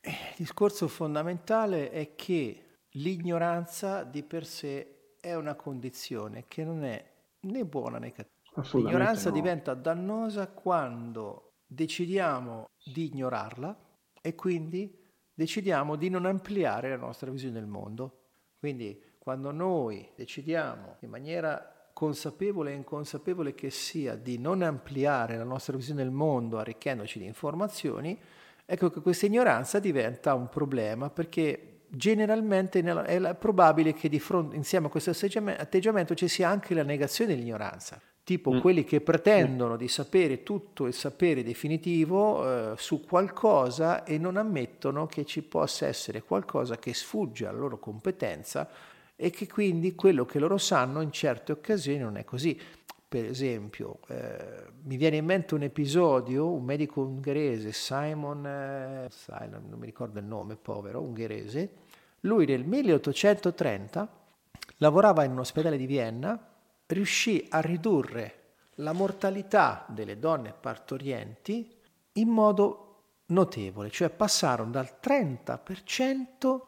eh, il discorso fondamentale è che l'ignoranza di per sé è una condizione che non è né buona né cattiva. L'ignoranza no. diventa dannosa quando decidiamo di ignorarla e quindi decidiamo di non ampliare la nostra visione del mondo. Quindi quando noi decidiamo in maniera consapevole e inconsapevole che sia di non ampliare la nostra visione del mondo arricchendoci di informazioni, ecco che questa ignoranza diventa un problema perché generalmente è probabile che fronte, insieme a questo atteggiamento ci sia anche la negazione dell'ignoranza, tipo mm. quelli che pretendono mm. di sapere tutto il sapere definitivo eh, su qualcosa e non ammettono che ci possa essere qualcosa che sfugge alla loro competenza e che quindi quello che loro sanno in certe occasioni non è così. Per esempio, eh, mi viene in mente un episodio, un medico ungherese, Simon, eh, Simon, non mi ricordo il nome, povero, ungherese, lui nel 1830 lavorava in un ospedale di Vienna, riuscì a ridurre la mortalità delle donne partorienti in modo notevole, cioè passarono dal 30%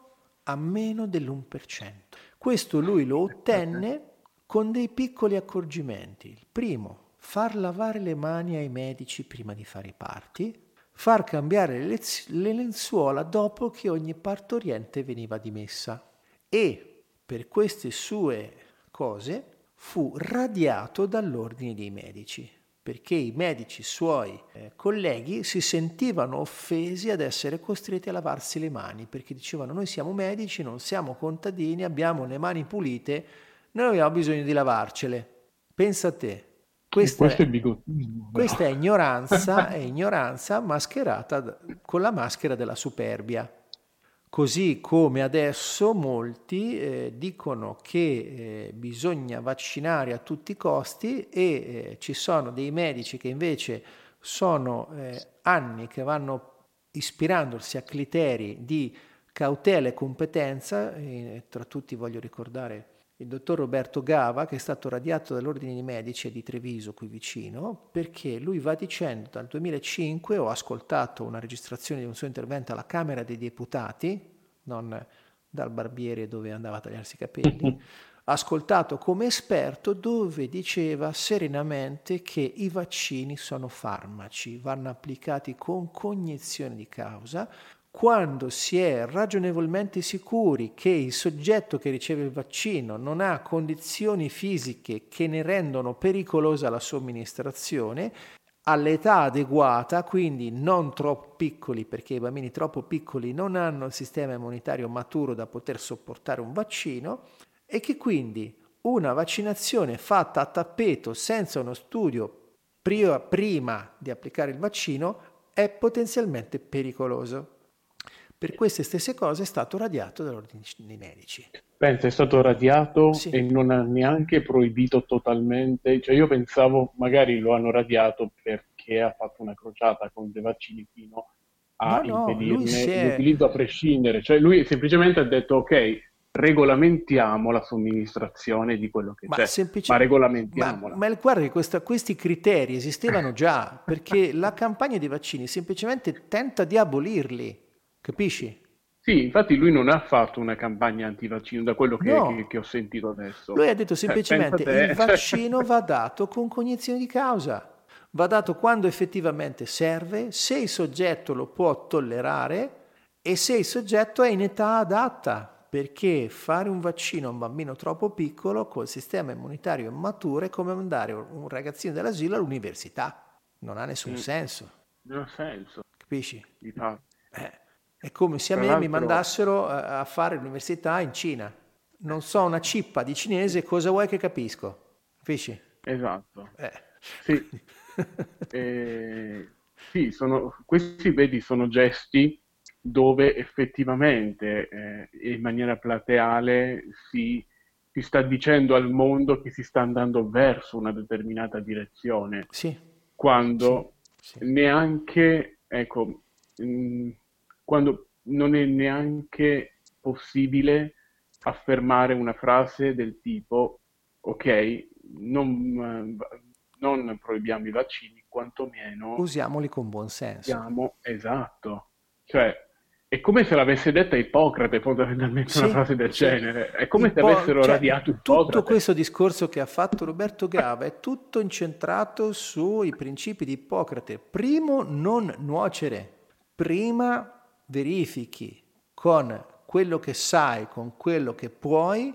a meno dell'1%. Questo lui lo ottenne con dei piccoli accorgimenti. Il primo, far lavare le mani ai medici prima di fare i parti, far cambiare le, le lenzuola dopo che ogni partoriente veniva dimessa. E per queste sue cose fu radiato dall'ordine dei medici perché i medici suoi eh, colleghi si sentivano offesi ad essere costretti a lavarsi le mani, perché dicevano noi siamo medici, non siamo contadini, abbiamo le mani pulite, noi abbiamo bisogno di lavarcele. Pensa a te. Questa, è, è questa è ignoranza, è ignoranza mascherata con la maschera della superbia. Così come adesso molti eh, dicono che eh, bisogna vaccinare a tutti i costi e eh, ci sono dei medici che invece sono eh, anni che vanno ispirandosi a criteri di cautela e competenza, tra tutti voglio ricordare il dottor Roberto Gava, che è stato radiato dall'Ordine dei Medici di Treviso, qui vicino, perché lui va dicendo dal 2005, ho ascoltato una registrazione di un suo intervento alla Camera dei Deputati, non dal barbiere dove andava a tagliarsi i capelli, ascoltato come esperto dove diceva serenamente che i vaccini sono farmaci, vanno applicati con cognizione di causa, quando si è ragionevolmente sicuri che il soggetto che riceve il vaccino non ha condizioni fisiche che ne rendono pericolosa la somministrazione, all'età adeguata, quindi non troppo piccoli, perché i bambini troppo piccoli non hanno il sistema immunitario maturo da poter sopportare un vaccino, e che quindi una vaccinazione fatta a tappeto senza uno studio prima di applicare il vaccino è potenzialmente pericoloso. Per queste stesse cose è stato radiato dall'ordine dei medici. Pensa, è stato radiato sì. e non ha neanche proibito totalmente. Cioè io pensavo magari lo hanno radiato perché ha fatto una crociata con dei vaccini fino a no, impedirne no, l'utilizzo a prescindere, cioè lui semplicemente ha detto ok, regolamentiamo la somministrazione di quello che ma c'è, semplice... ma regolamentiamola. Ma, ma guarda che questa, questi criteri esistevano già, perché la campagna dei vaccini semplicemente tenta di abolirli, capisci? Sì, infatti lui non ha fatto una campagna antivaccino da quello che, no. che, che ho sentito adesso. Lui ha detto cioè, semplicemente eh, il vaccino va dato con cognizione di causa va dato quando effettivamente serve, se il soggetto lo può tollerare e se il soggetto è in età adatta, perché fare un vaccino a un bambino troppo piccolo col sistema immunitario immaturo è come mandare un ragazzino dell'asilo all'università. Non ha nessun mm. senso. Non ha senso. Capisci? Eh, è come se a me mi mandassero a fare l'università in Cina. Non so una cippa di cinese, cosa vuoi che capisco? Capisci? Esatto. Eh. Sì. eh, sì, sono, questi vedi sono gesti dove effettivamente eh, in maniera plateale si, si, sta dicendo al mondo che si sta andando verso una determinata direzione. Sì. Quando sì, sì. neanche, ecco, mh, mm, quando non è neanche possibile affermare una frase del tipo ok, non, non proibiamo i vaccini, quantomeno... Usiamoli con buon senso. Usiamo, esatto. Cioè, è come se l'avesse detta Ippocrate fondamentalmente sì, una frase del sì. genere. È come Ippo- se avessero cioè, radiato Ippocrate. Tutto questo discorso che ha fatto Roberto Gava è tutto incentrato sui principi di Ippocrate. Primo, non nuocere. Prima, verifichi con quello che sai, con quello che puoi,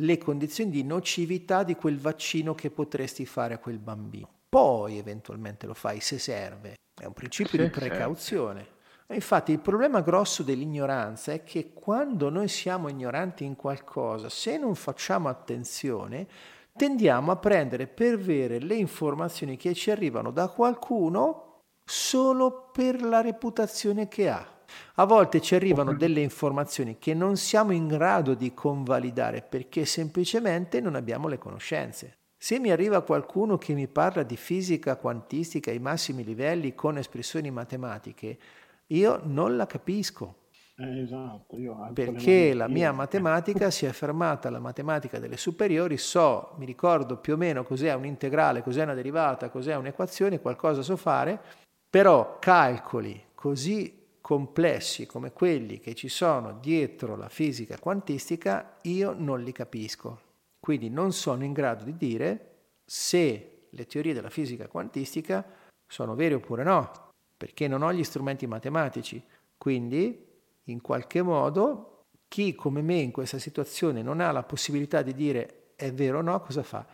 le condizioni di nocività di quel vaccino che potresti fare a quel bambino. Poi eventualmente lo fai se serve. È un principio sì, di precauzione. Certo. Infatti il problema grosso dell'ignoranza è che quando noi siamo ignoranti in qualcosa, se non facciamo attenzione, tendiamo a prendere per vere le informazioni che ci arrivano da qualcuno solo per la reputazione che ha. A volte ci arrivano delle informazioni che non siamo in grado di convalidare perché semplicemente non abbiamo le conoscenze. Se mi arriva qualcuno che mi parla di fisica quantistica ai massimi livelli con espressioni matematiche, io non la capisco. Eh, esatto, perché la mia matematica si è fermata alla matematica delle superiori, so, mi ricordo più o meno cos'è un integrale, cos'è una derivata, cos'è un'equazione, qualcosa so fare, però calcoli così complessi come quelli che ci sono dietro la fisica quantistica, io non li capisco. Quindi non sono in grado di dire se le teorie della fisica quantistica sono vere oppure no, perché non ho gli strumenti matematici. Quindi, in qualche modo, chi come me in questa situazione non ha la possibilità di dire è vero o no, cosa fa?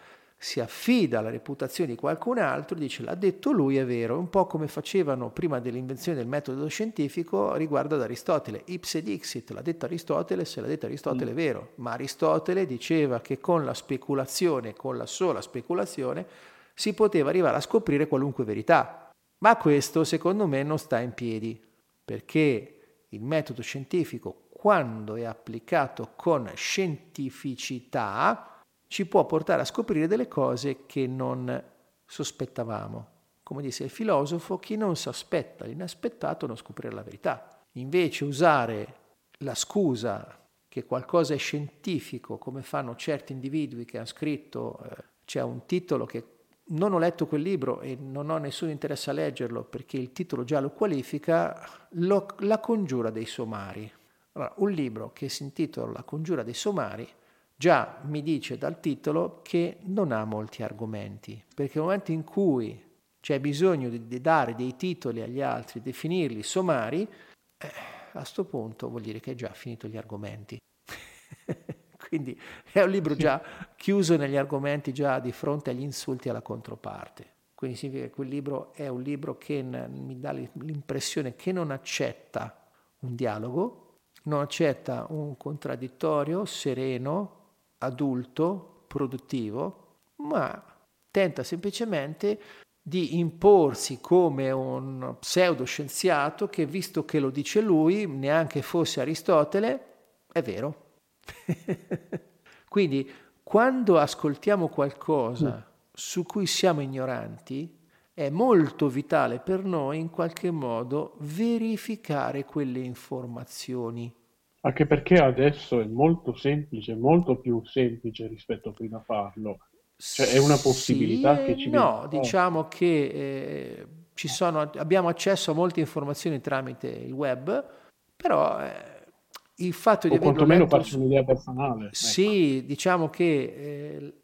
Si affida alla reputazione di qualcun altro, dice l'ha detto lui, è vero, un po' come facevano prima dell'invenzione del metodo scientifico riguardo ad Aristotele. Ipse dixit, l'ha detto Aristotele, se l'ha detto Aristotele è vero, ma Aristotele diceva che con la speculazione, con la sola speculazione, si poteva arrivare a scoprire qualunque verità. Ma questo secondo me non sta in piedi, perché il metodo scientifico, quando è applicato con scientificità, ci può portare a scoprire delle cose che non sospettavamo. Come disse il filosofo, chi non si aspetta l'inaspettato non scoprirà la verità. Invece usare la scusa che qualcosa è scientifico, come fanno certi individui che hanno scritto, eh, c'è un titolo che non ho letto quel libro e non ho nessun interesse a leggerlo perché il titolo già lo qualifica, lo, La congiura dei somari. Allora, un libro che si intitola La congiura dei somari già mi dice dal titolo che non ha molti argomenti, perché nel momento in cui c'è bisogno di, dare dei titoli agli altri, definirli somari, eh, a questo punto vuol dire che è già finito gli argomenti. Quindi è un libro già chiuso negli argomenti, già di fronte agli insulti alla controparte. Quindi significa che quel libro è un libro che mi dà l'impressione che non accetta un dialogo, non accetta un contraddittorio sereno, adulto, produttivo, ma tenta semplicemente di imporsi come un pseudoscienziato che, visto che lo dice lui, neanche fosse Aristotele, è vero. Quindi, quando ascoltiamo qualcosa su cui siamo ignoranti, è molto vitale per noi in qualche modo verificare quelle informazioni. Anche perché adesso è molto semplice, molto più semplice rispetto a prima farlo. Cioè è una possibilità sì, che ci No, viene... diciamo che eh, sono, abbiamo accesso a molte informazioni tramite il web, però eh, il fatto o di aver quantomeno farci un'idea personale. Ecco. Sì, diciamo che eh,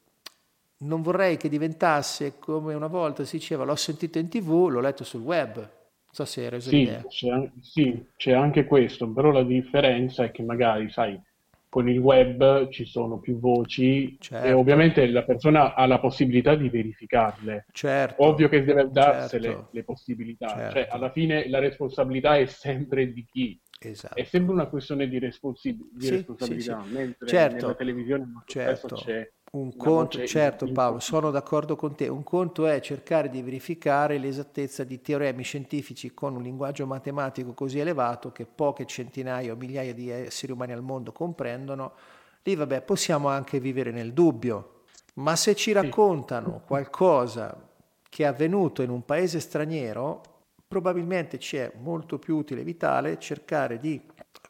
non vorrei che diventasse come una volta si diceva l'ho sentito in tv, l'ho letto sul web. So se reso sì, c'è, sì, c'è anche questo, però la differenza è che magari, sai, con il web ci sono più voci certo. e ovviamente la persona ha la possibilità di verificarle. Certo. Ovvio che deve darsele certo. le possibilità, cioè certo. alla fine la responsabilità è sempre di chi. Esatto. È sempre una questione di, responsi- di sì, responsabilità, sì, sì. mentre certo. nella televisione molto certo. c'è un conto, certo Paolo, sono d'accordo con te, un conto è cercare di verificare l'esattezza di teoremi scientifici con un linguaggio matematico così elevato che poche centinaia o migliaia di esseri umani al mondo comprendono, lì vabbè possiamo anche vivere nel dubbio, ma se ci raccontano qualcosa che è avvenuto in un paese straniero, probabilmente ci è molto più utile e vitale cercare di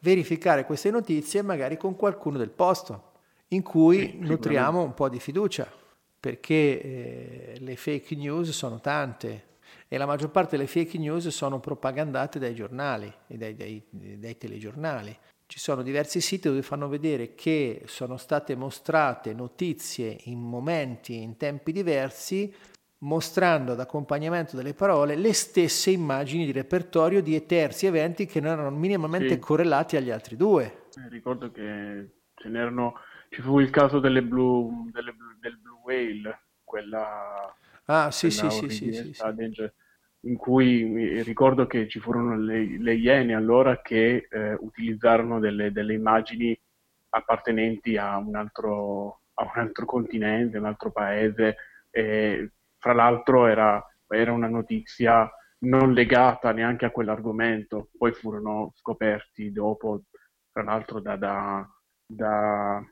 verificare queste notizie magari con qualcuno del posto in cui nutriamo un po' di fiducia, perché eh, le fake news sono tante e la maggior parte delle fake news sono propagandate dai giornali e dai, dai, dai telegiornali. Ci sono diversi siti dove fanno vedere che sono state mostrate notizie in momenti, in tempi diversi, mostrando ad accompagnamento delle parole le stesse immagini di repertorio di terzi eventi che non erano minimamente sì. correlati agli altri due. Eh, ricordo che ce n'erano ci fu il caso delle Blue, delle, del Blue Whale, quella... Ah, sì, sì, sì, sì, sì, sì, in cui ricordo che ci furono le, le Iene allora che eh, utilizzarono delle, delle, immagini appartenenti a un, altro, a un altro continente, un altro paese, e fra l'altro era, era una notizia non legata neanche a quell'argomento, poi furono scoperti dopo, tra l'altro da, da, da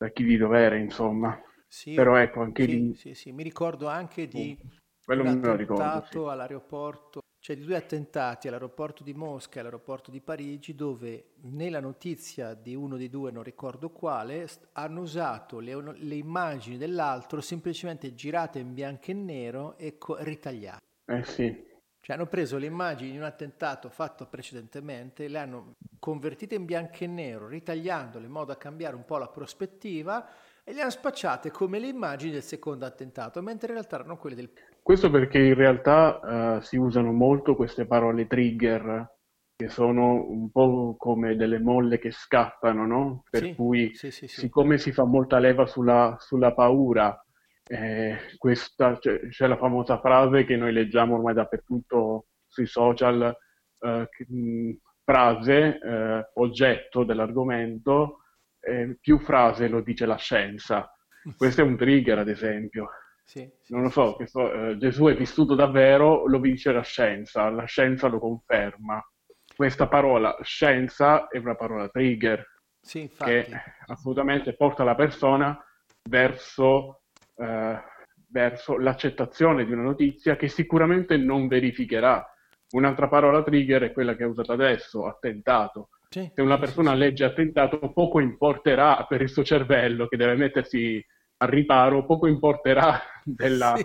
da chi di dovere, insomma. Sì, Però ecco, anche sì, lì... Sì, sì, mi ricordo anche di quello un attentato ricordo, sì. all'aeroporto, cioè di due attentati all'aeroporto di Mosca e all'aeroporto di Parigi, dove nella notizia di uno dei due, non ricordo quale, hanno usato le, le immagini dell'altro semplicemente girate in bianco e nero e co- ritagliate. Eh sì. Cioè hanno preso le immagini di un attentato fatto precedentemente, le hanno convertite in bianco e nero, ritagliandole in modo da cambiare un po' la prospettiva e le hanno spacciate come le immagini del secondo attentato, mentre in realtà erano quelle del... Questo perché in realtà uh, si usano molto queste parole trigger, che sono un po' come delle molle che scappano, no? Per sì, cui, sì, sì, siccome si fa molta leva sulla, sulla paura, eh, questa, cioè, c'è la famosa frase che noi leggiamo ormai dappertutto sui social, eh, mh, frase, eh, oggetto dell'argomento, più frase lo dice la scienza. Questo è un trigger, ad esempio. Sì, sì, non lo so, sì, so eh, Gesù è vissuto davvero, lo dice la scienza, la scienza lo conferma. Questa parola scienza è una parola trigger che assolutamente porta la persona verso eh, verso l'accettazione di una notizia che sicuramente non verificherà. Un'altra parola trigger è quella che ho usato adesso, attentato. Sì, Se una persona sì, legge attentato, poco importerà per il suo cervello che deve mettersi al riparo, poco importerà della,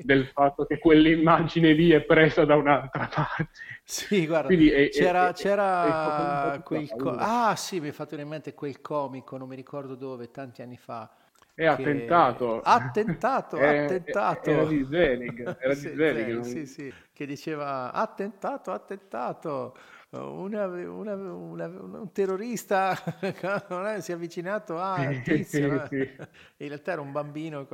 del fatto che quell'immagine lì è presa da un'altra parte. Sì, guarda, è, c'era, è, c'era è, quel... Co- ah sì, mi è fatto in mente quel comico, non mi ricordo dove, tanti anni fa, è attentato. Attentato, attentato. Era di Zelig, era sì, di Zelig, sì, sì, che diceva attentato, attentato. Una, una, una, un terrorista si è avvicinato a tizio, sì, in realtà era un bambino.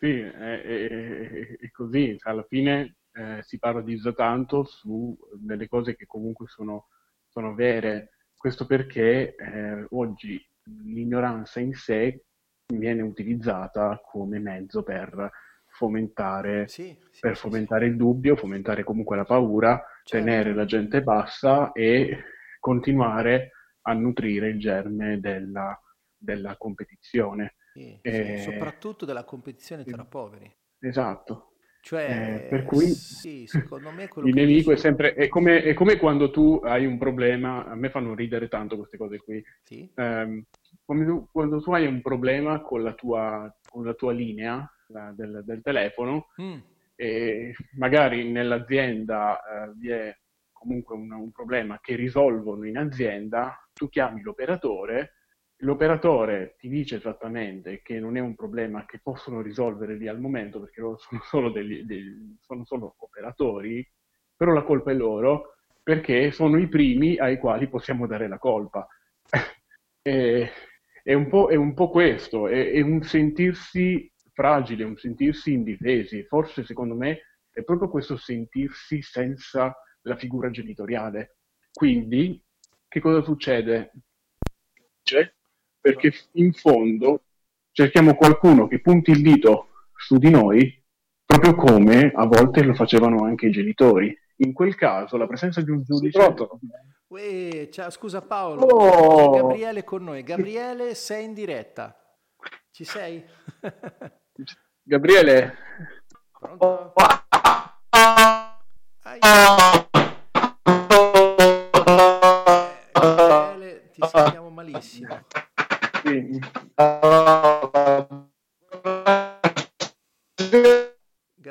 Sì, è, è, è così, cioè, alla fine eh, si parla di tanto su delle cose che comunque sono, sono vere. Questo perché eh, oggi l'ignoranza in sé viene utilizzata come mezzo per fomentare, sì, sì, per fomentare sì, il dubbio, fomentare comunque la paura, certo. tenere la gente bassa e continuare a nutrire il germe della, della competizione. E... soprattutto della competizione tra poveri. Esatto. Cioè, eh, per cui secondo me il nemico dici... è sempre è come, è come, quando tu hai un problema. A me fanno ridere tanto queste cose qui. Sì? Um, quando, quando, tu hai un problema con la tua, con la tua linea la, del, del, telefono, mm. e magari nell'azienda uh, vi è comunque un, un problema che risolvono in azienda, tu chiami l'operatore l'operatore ti dice esattamente che non è un problema che possono risolvere lì al momento perché loro sono solo, degli, degli, sono solo operatori, però la colpa è loro perché sono i primi ai quali possiamo dare la colpa. è, è, un è, un po', questo, è, è un sentirsi fragile, un sentirsi indifesi. Forse secondo me è proprio questo sentirsi senza la figura genitoriale. Quindi, che cosa succede? Cioè, perché in fondo cerchiamo qualcuno che punti il dito su di noi, proprio come a volte lo facevano anche i genitori. In quel caso la presenza di un giudice... Uè, ciao, scusa Paolo, oh. Gabriele con noi. Gabriele, sei in diretta. Ci sei? Gabriele? Pronto? Eh, Gabriele, ti sentiamo malissimo.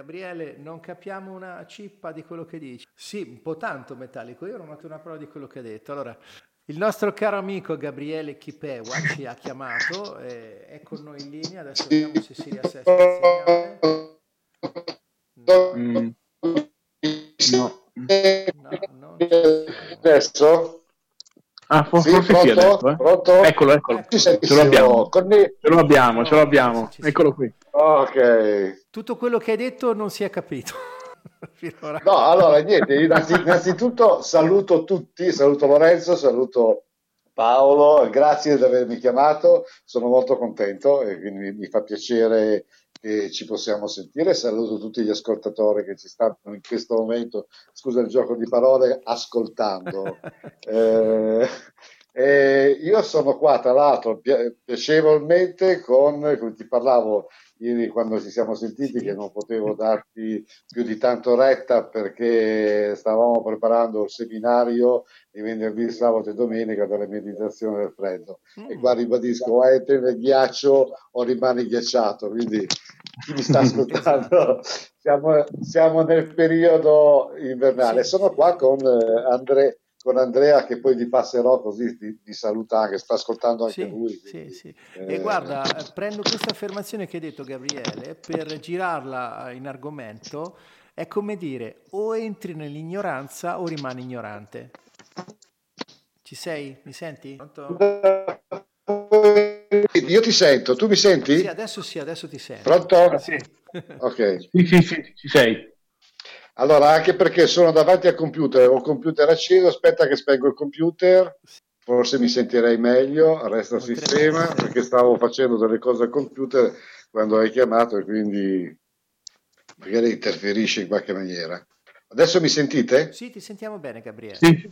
Gabriele, non capiamo una cippa di quello che dici. Sì, un po' tanto metallico. Io non ho una parola di quello che ha detto. Allora, il nostro caro amico Gabriele Chipewa ci ha chiamato, eh, è con noi in linea. Adesso vediamo se si riassesta il segnale. No. Mm. No. no Adesso? Ah, forse sì, pronto? Adesso, eh? pronto? Eccolo, eccolo. Ce l'abbiamo. Ce lo abbiamo, ce lo abbiamo. Eccolo qui. Ok. Tutto quello che hai detto non si è capito. no, allora niente, innanzitutto saluto tutti, saluto Lorenzo, saluto Paolo, grazie di avermi chiamato, sono molto contento e quindi mi fa piacere che ci possiamo sentire. Saluto tutti gli ascoltatori che ci stanno in questo momento, scusa il gioco di parole, ascoltando. eh, eh, io sono qua, tra l'altro, piacevolmente con, come ti parlavo ieri quando ci siamo sentiti, che non potevo darti più di tanto retta perché stavamo preparando il seminario di venerdì, sabato e domenica della meditazione del freddo. Mm. E qua ribadisco, o entri nel ghiaccio o rimani ghiacciato, quindi chi mi sta ascoltando, siamo, siamo, nel periodo invernale. Sono qua con eh, Andrea con Andrea che poi vi passerò così ti, ti saluta che sta ascoltando anche sì, lui. Sì, sì. Eh... E guarda, prendo questa affermazione che hai detto Gabriele per girarla in argomento, è come dire o entri nell'ignoranza o rimani ignorante. Ci sei? Mi senti? Pronto? Io ti sento, tu mi senti? Sì, adesso sì, adesso ti sento. Pronto? Sì. Ok. Sì, sì, sì, ci sei. Allora, anche perché sono davanti al computer, ho il computer acceso, aspetta che spengo il computer, forse mi sentirei meglio, resta il sistema, perché stavo facendo delle cose al computer quando hai chiamato e quindi magari interferisce in qualche maniera. Adesso mi sentite? Sì, ti sentiamo bene, Gabriele. Sì.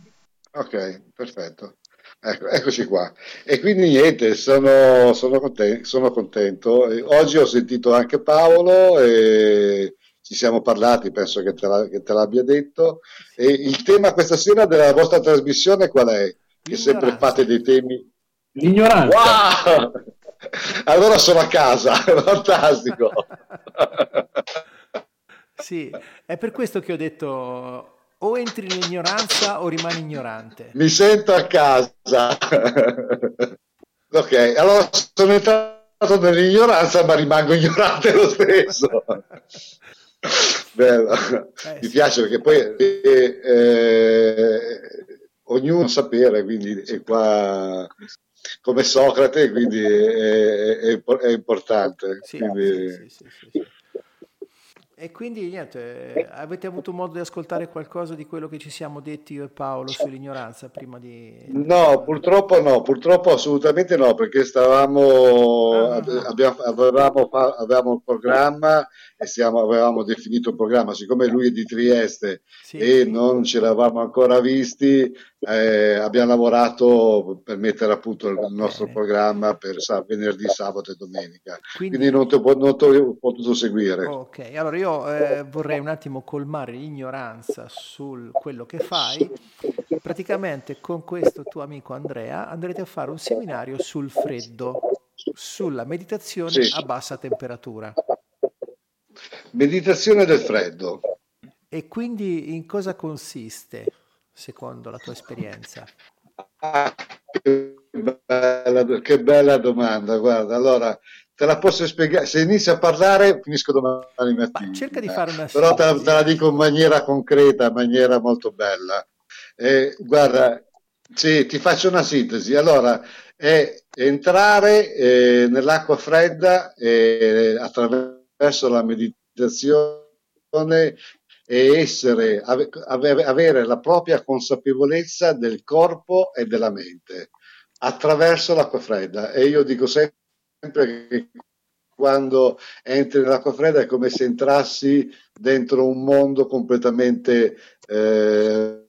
Ok, perfetto. Ecco, eccoci qua. E quindi niente, sono, sono, contento, sono contento. Oggi ho sentito anche Paolo e ci siamo parlati, penso che te, la, che te l'abbia detto. E il tema questa sera della vostra trasmissione qual è? Che sempre fate dei temi... L'ignoranza. Wow! Allora sono a casa, fantastico. sì, è per questo che ho detto o entri in ignoranza o rimani ignorante. Mi sento a casa. ok, allora sono entrato nell'ignoranza ma rimango ignorante lo stesso. Bello. Eh, Mi piace perché poi eh, eh, ognuno sapere, quindi è qua come Socrate, quindi è, è, è importante. Sì, quindi... sì, sì, e quindi niente, avete avuto modo di ascoltare qualcosa di quello che ci siamo detti io e Paolo sull'ignoranza prima di... No, purtroppo no, purtroppo assolutamente no, perché stavamo, ah. abbiamo, avevamo, avevamo un programma e stiamo, avevamo definito un programma, siccome lui è di Trieste sì. e non ce l'avamo ancora visti, eh, abbiamo lavorato per mettere a punto il nostro programma per sa- venerdì, sabato e domenica. Quindi, Quindi non, ti ho, non ti ho potuto seguire. Ok, allora io eh, vorrei un attimo colmare l'ignoranza su quello che fai. Praticamente con questo tuo amico Andrea andrete a fare un seminario sul freddo, sulla meditazione sì. a bassa temperatura. Meditazione del freddo. E quindi in cosa consiste? Secondo la tua esperienza? Ah, che, bella, che bella domanda, guarda, allora te la posso spiegare, se inizi a parlare finisco domani mattina. Ma cerca di fare una Però te la, te la, dico in maniera concreta, in maniera molto bella. Eh, guarda, sì, ti faccio una sintesi. Allora, è entrare eh, nell'acqua fredda eh, attraverso la meditazione e essere, avere la propria consapevolezza del corpo e della mente attraverso l'acqua fredda. E io dico sempre che quando entri nell'acqua fredda è come se entrassi dentro un mondo completamente eh,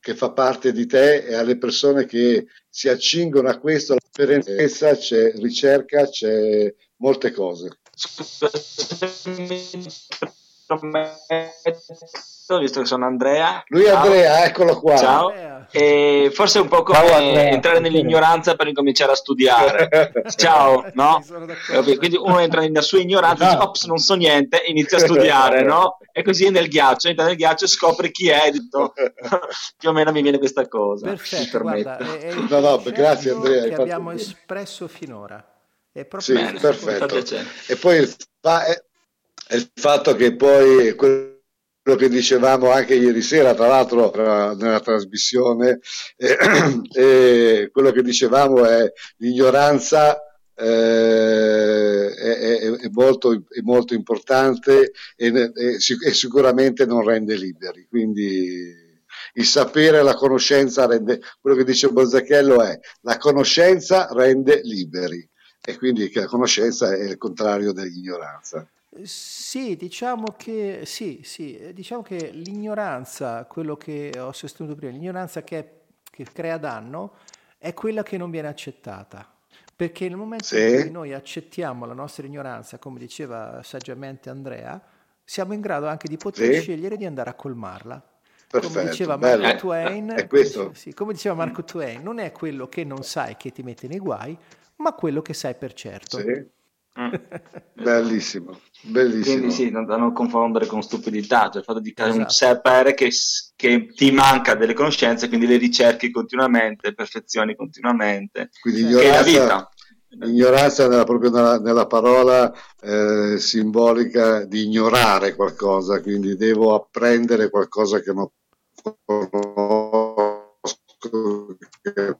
che fa parte di te e alle persone che si accingono a questo, l'esperienza c'è ricerca, c'è molte cose visto che sono Andrea. Lui è Andrea, eccolo qua. Ciao. E forse è un po' come Ciao, entrare nell'ignoranza per incominciare a studiare. Ciao, no? Quindi uno entra nella sua ignoranza, dice, ops, non so niente, inizia a studiare, no? E così è nel ghiaccio, entra nel ghiaccio e scopre chi è, detto, più o meno mi viene questa cosa. Perfetto, guarda, è, è no, no, grazie Andrea. Che abbiamo espresso finora. È proprio sì, perfetto. E poi fa, è il fatto che poi quello che dicevamo anche ieri sera, tra l'altro nella trasmissione, eh, eh, quello che dicevamo è l'ignoranza eh, è, è, molto, è, molto, importante e, e, sicuramente non rende liberi. Quindi il sapere e la conoscenza rende, quello che dice Bozzachello è la conoscenza rende liberi e quindi la conoscenza è il contrario dell'ignoranza. Sì, diciamo che, sì, sì, eh, diciamo che l'ignoranza, quello che ho sostenuto prima, l'ignoranza che, che crea danno è quella che non viene accettata. Perché nel momento sì. in cui noi accettiamo la nostra ignoranza, come diceva saggiamente Andrea, siamo in grado anche di poter sì. scegliere di andare a colmarla. Perfetto, come diceva Marco bello. Twain, sì, come diceva Marco Twain, non è quello che non sai che ti mette nei guai, ma quello che sai per certo. Sì. Mm. Bellissimo, bellissimo. Quindi sì, da non confondere con stupidità, cioè il fatto di esatto. sapere che, che, ti manca delle conoscenze, quindi le ricerchi continuamente, perfezioni continuamente, quindi che è la vita. Ignoranza nella, proprio nella, nella parola eh, simbolica di ignorare qualcosa, quindi devo apprendere qualcosa che non conosco eh,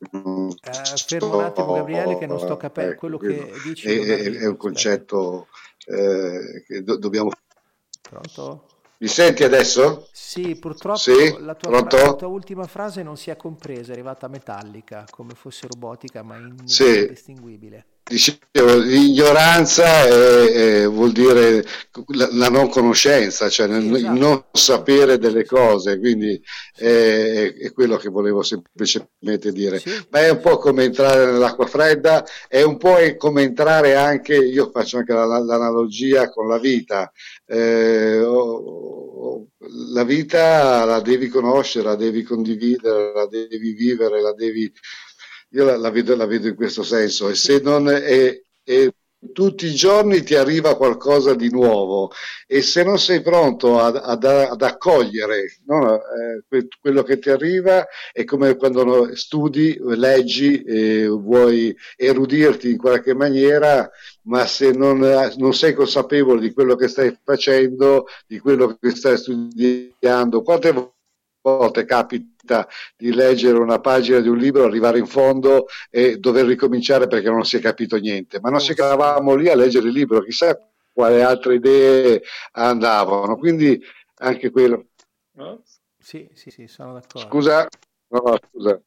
fermo un attimo Gabriele che non sto capendo ecco, quello che dici. È, è, è un concetto eh, che do- dobbiamo... Pronto? Mi senti adesso? Sì, purtroppo sì? La, tua fra- la, tua ultima frase non si è compresa, è arrivata metallica, come fosse robotica, ma indistinguibile. Sì. Dicevo, l'ignoranza è, è, vuol dire la, la, non conoscenza, cioè esatto. il non sapere delle cose, quindi è, è, quello che volevo semplicemente dire. Sì. Ma è un po' come entrare nell'acqua fredda, è un po' come entrare anche, io faccio anche la, l'analogia con la vita, eh, oh, la vita la devi conoscere, la devi condividere, la devi vivere, la devi io la, la, vedo, la, vedo, in questo senso e se non è, è, tutti i giorni ti arriva qualcosa di nuovo e se non sei pronto ad, ad, ad accogliere no, eh, quello che ti arriva è come quando studi, leggi e vuoi erudirti in qualche maniera ma se non, non sei consapevole di quello che stai facendo, di quello che stai studiando, quante volte capita di leggere una pagina di un libro, arrivare in fondo e dover ricominciare perché non si è capito niente, ma non si eravamo lì a leggere il libro, chissà quale altre idee andavano, quindi anche quello. Sì, sì, sì, sono d'accordo. Scusa, no, scusa.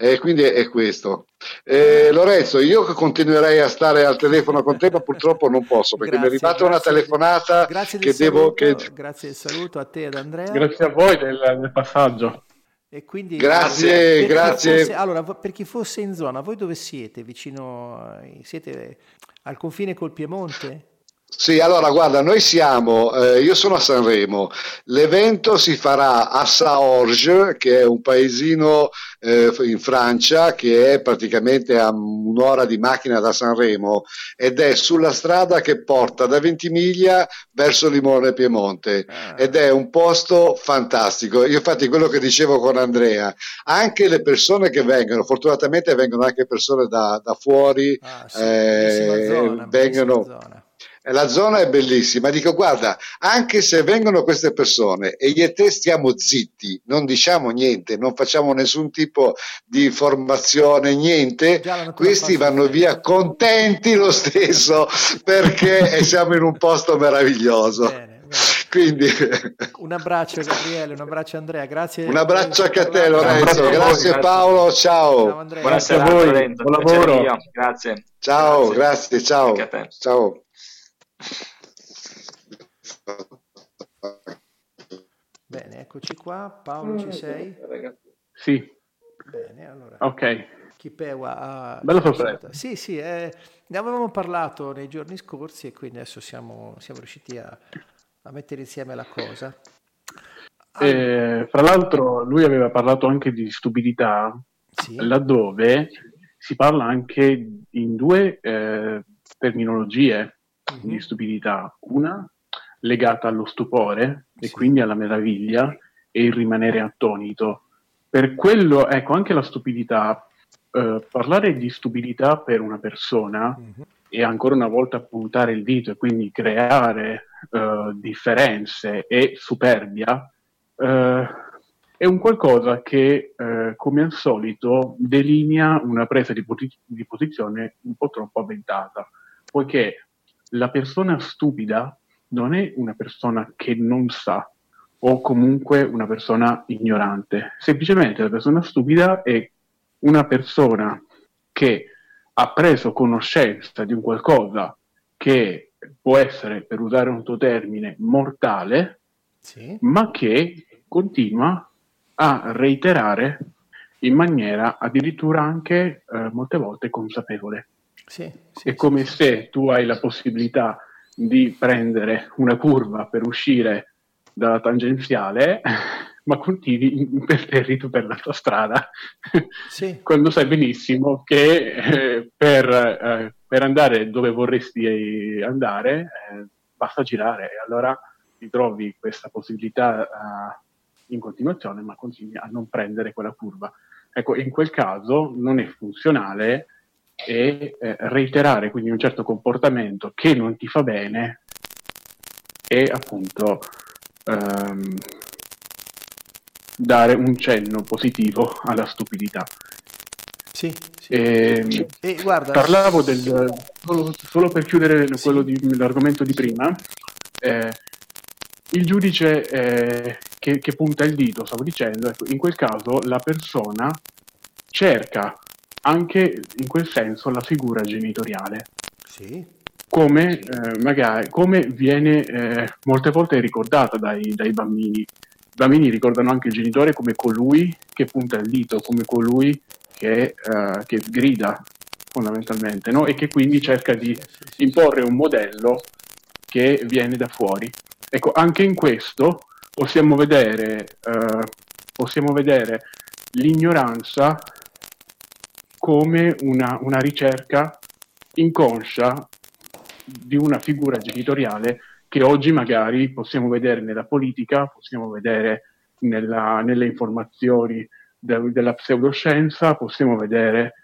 E quindi è questo. Eh, Lorenzo, io continuerei a stare al telefono con te, ma purtroppo non posso perché grazie, mi è arrivata una telefonata grazie che devo. Che... Grazie del saluto a te ed Andrea. Grazie a voi del, del passaggio. E quindi, grazie, grazie. Fosse, allora, per chi fosse in zona, voi dove siete? Vicino, siete al confine col Piemonte? Sì, allora guarda, noi siamo, eh, io sono a Sanremo, l'evento si farà a Saorge, che è un paesino eh, in Francia, che è praticamente a un'ora di macchina da Sanremo ed è sulla strada che porta da Ventimiglia verso Limone Piemonte ah. ed è un posto fantastico. Io infatti quello che dicevo con Andrea, anche le persone che vengono, fortunatamente vengono anche persone da, da fuori, ah, sì, eh, zona, vengono... Zona la zona è bellissima. Dico, guarda, anche se vengono queste persone e io e te stiamo zitti, non diciamo niente, non facciamo nessun tipo di informazione, niente, questi vanno via contenti lo stesso perché siamo in un posto meraviglioso. Bene. Quindi... Un abbraccio Gabriele, un abbraccio Andrea, grazie. Un abbraccio anche a te Lorenzo, grazie Paolo, ciao. ciao Buonasera a voi, Lorenzo, buon lavoro. Grazie. Ciao, grazie, grazie ciao. Ciao. Bene, eccoci qua. Paolo, ci sei? Sì. Bene, allora. Ok. Chipewa ha... Bella sorpresa. Sì, sì, eh, ne avevamo parlato nei giorni scorsi e quindi adesso siamo, siamo riusciti a, a, mettere insieme la cosa. Ah. Eh, fra l'altro lui aveva parlato anche di stupidità, sì. laddove si parla anche in due eh, terminologie mm-hmm. di stupidità. Una legata allo stupore sì. e quindi alla meraviglia e il rimanere attonito. Per quello, ecco, anche la stupidità, eh, parlare di stupidità per una persona mm-hmm. e ancora una volta puntare il dito e quindi creare eh, differenze e superbia, eh, è un qualcosa che, eh, come al solito, delinea una presa di, posi- di posizione un po' troppo avventata, poiché la persona stupida non è una persona che non sa o comunque una persona ignorante. Semplicemente la persona stupida è una persona che ha preso conoscenza di un qualcosa che può essere, per usare un tuo termine, mortale, sì. ma che continua a reiterare in maniera addirittura anche eh, molte volte consapevole. Sì, sì, è come sì, se tu hai la possibilità di prendere una curva per uscire dalla tangenziale, ma continui imperterrito per la tua strada, sì. quando sai benissimo che eh, per, eh, per, andare dove vorresti andare eh, basta girare e allora ti trovi questa possibilità eh, in continuazione, ma continui a non prendere quella curva. Ecco, in quel caso non è funzionale e eh, reiterare quindi un certo comportamento che non ti fa bene e appunto ehm, dare un cenno positivo alla stupidità. Sì, sì. E, ehm, e guarda, parlavo del solo, solo per chiudere sì. di, l'argomento di prima. Eh, il giudice eh, che, che, punta il dito, stavo dicendo, ecco, in quel caso la persona cerca anche in quel senso la figura genitoriale. Sì. Come, eh, magari, come viene eh, molte volte ricordata dai, dai, bambini. I bambini ricordano anche il genitore come colui che punta il dito, come colui che, eh, che grida fondamentalmente, no? e che quindi cerca di imporre un modello che viene da fuori. Ecco, anche in questo possiamo vedere, eh, possiamo vedere l'ignoranza come una, una ricerca inconscia di una figura genitoriale che oggi magari possiamo vedere nella politica, possiamo vedere nella, nelle informazioni de, della pseudoscienza, possiamo vedere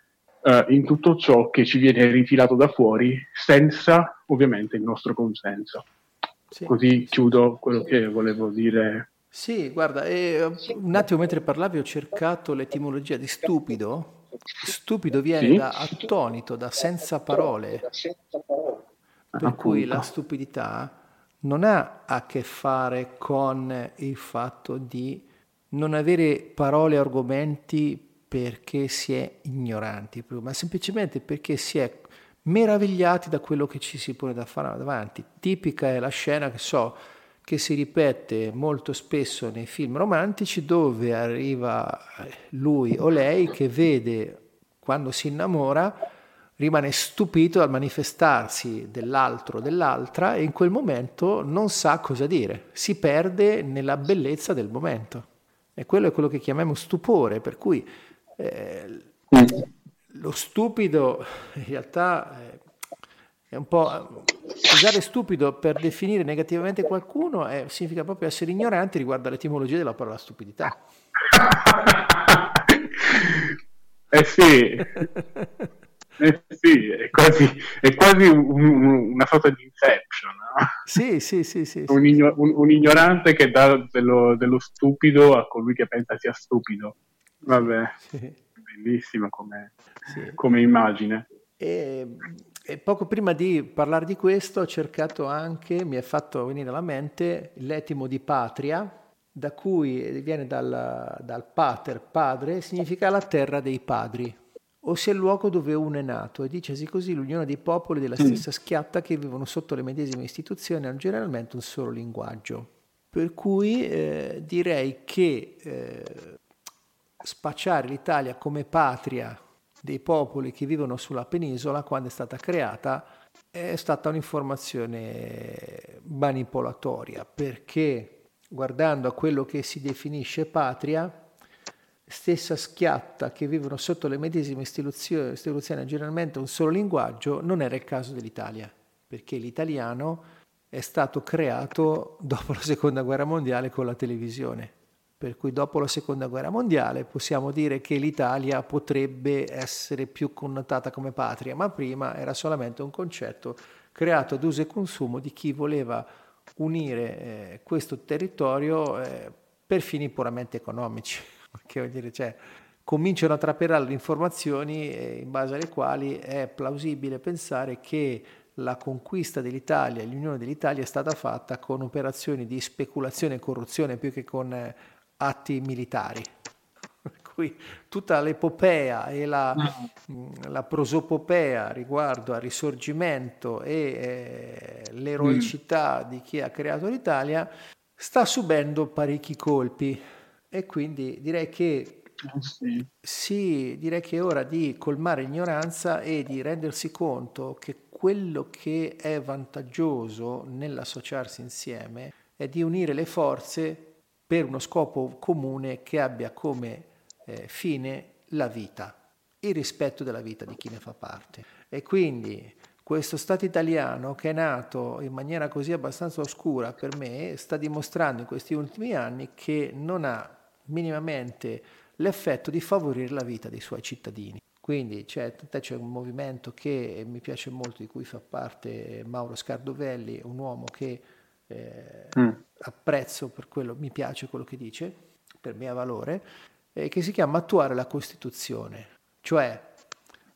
uh, in tutto ciò che ci viene rifilato da fuori senza ovviamente il nostro consenso. Sì, Così sì, chiudo quello che volevo dire. Sì, guarda, eh, un attimo mentre parlavi ho cercato l'etimologia di stupido Stupido viene sì? da attonito, da senza parole, per cui la stupidità non ha a che fare con il fatto di non avere parole o argomenti perché si è ignoranti, ma semplicemente perché si è meravigliati da quello che ci si pone da fare davanti. Tipica è la scena che so, che si ripete molto spesso nei film romantici dove arriva lui o lei che vede quando si innamora rimane stupito dal manifestarsi dell'altro o dell'altra e in quel momento non sa cosa dire, si perde nella bellezza del momento. E quello è quello che chiamiamo stupore, per cui eh, lo stupido in realtà eh, è un po'... Usare stupido per definire negativamente qualcuno è, significa proprio essere ignoranti riguardo all'etimologia della parola stupidità. eh sì. Eh sì, è quasi, è quasi un, un, una sorta di inception. No? Sì, sì, sì. sì, un, igno, un, ignorante che dà dello, dello, stupido a colui che pensa sia stupido. Vabbè, sì. bellissima come, sì. come immagine. E, e, poco prima di parlare di questo ho cercato anche, mi è fatto venire alla mente l'etimo di patria, da cui viene dal, dal pater, padre, significa la terra dei padri ossia il luogo dove uno è nato, e dicesi così l'unione dei popoli della stessa schiatta che vivono sotto le medesime istituzioni hanno generalmente un solo linguaggio. Per cui eh, direi che eh, spacciare l'Italia come patria dei popoli che vivono sulla penisola quando è stata creata è stata un'informazione manipolatoria perché guardando a quello che si definisce patria stessa schiatta che vivono sotto le medesime istituzioni, generalmente un solo linguaggio, non era il caso dell'Italia, perché l'italiano è stato creato dopo la seconda guerra mondiale con la televisione. Per cui dopo la seconda guerra mondiale possiamo dire che l'Italia potrebbe essere più connotata come patria, ma prima era solamente un concetto creato ad uso e consumo di chi voleva unire eh, questo territorio eh, per fini puramente economici che vuol dire, cioè, cominciano a trapelare le informazioni eh, in base alle quali è plausibile pensare che la conquista dell'Italia, l'unione dell'Italia è stata fatta con operazioni di speculazione e corruzione più che con eh, atti militari. Per cui tutta l'epopea e la, mm. la prosopopea riguardo al risorgimento e eh, l'eroicità mm. di chi ha creato l'Italia sta subendo parecchi colpi e quindi direi che ah, sì. sì, direi che è ora di colmare l'ignoranza e di rendersi conto che quello che è vantaggioso nell'associarsi insieme è di unire le forze per uno scopo comune che abbia come eh, fine la vita, il rispetto della vita di chi ne fa parte. E quindi questo Stato italiano che è nato in maniera così abbastanza oscura per me sta dimostrando in questi ultimi anni che non ha minimamente l'effetto di favorire la vita dei suoi cittadini. Quindi c'è, c'è, un movimento che mi piace molto, di cui fa parte Mauro Scardovelli, un uomo che eh, mm. Apprezzo per quello, mi piace quello che dice, per me ha valore, eh, che si chiama attuare la Costituzione. Cioè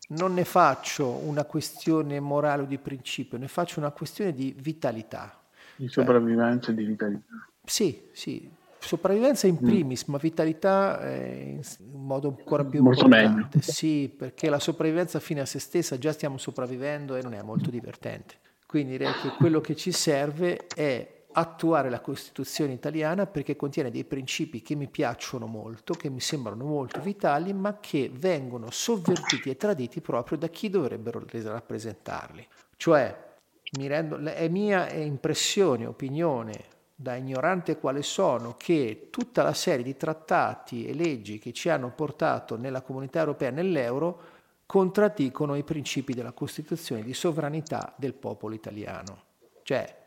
non ne faccio una questione morale o di principio, ne faccio una questione di vitalità. Di sopravvivenza e di vitalità. Sì, sì, Sopravvivenza in mm. primis, mm. ma vitalità in un modo ancora più molto importante. Meglio. Sì, perché la sopravvivenza fine a se stessa già stiamo sopravvivendo e non è molto divertente. Quindi direi che quello che ci serve è attuare la Costituzione italiana perché contiene dei principi che mi piacciono molto, che mi sembrano molto vitali, ma che vengono sovvertiti e traditi proprio da chi dovrebbero rappresentarli. Cioè, rendo, è mia impressione, opinione, da ignorante quale sono, che tutta la serie di trattati e leggi che ci hanno portato nella comunità europea nell'euro contraddicono i principi della Costituzione di sovranità del popolo italiano. Cioè,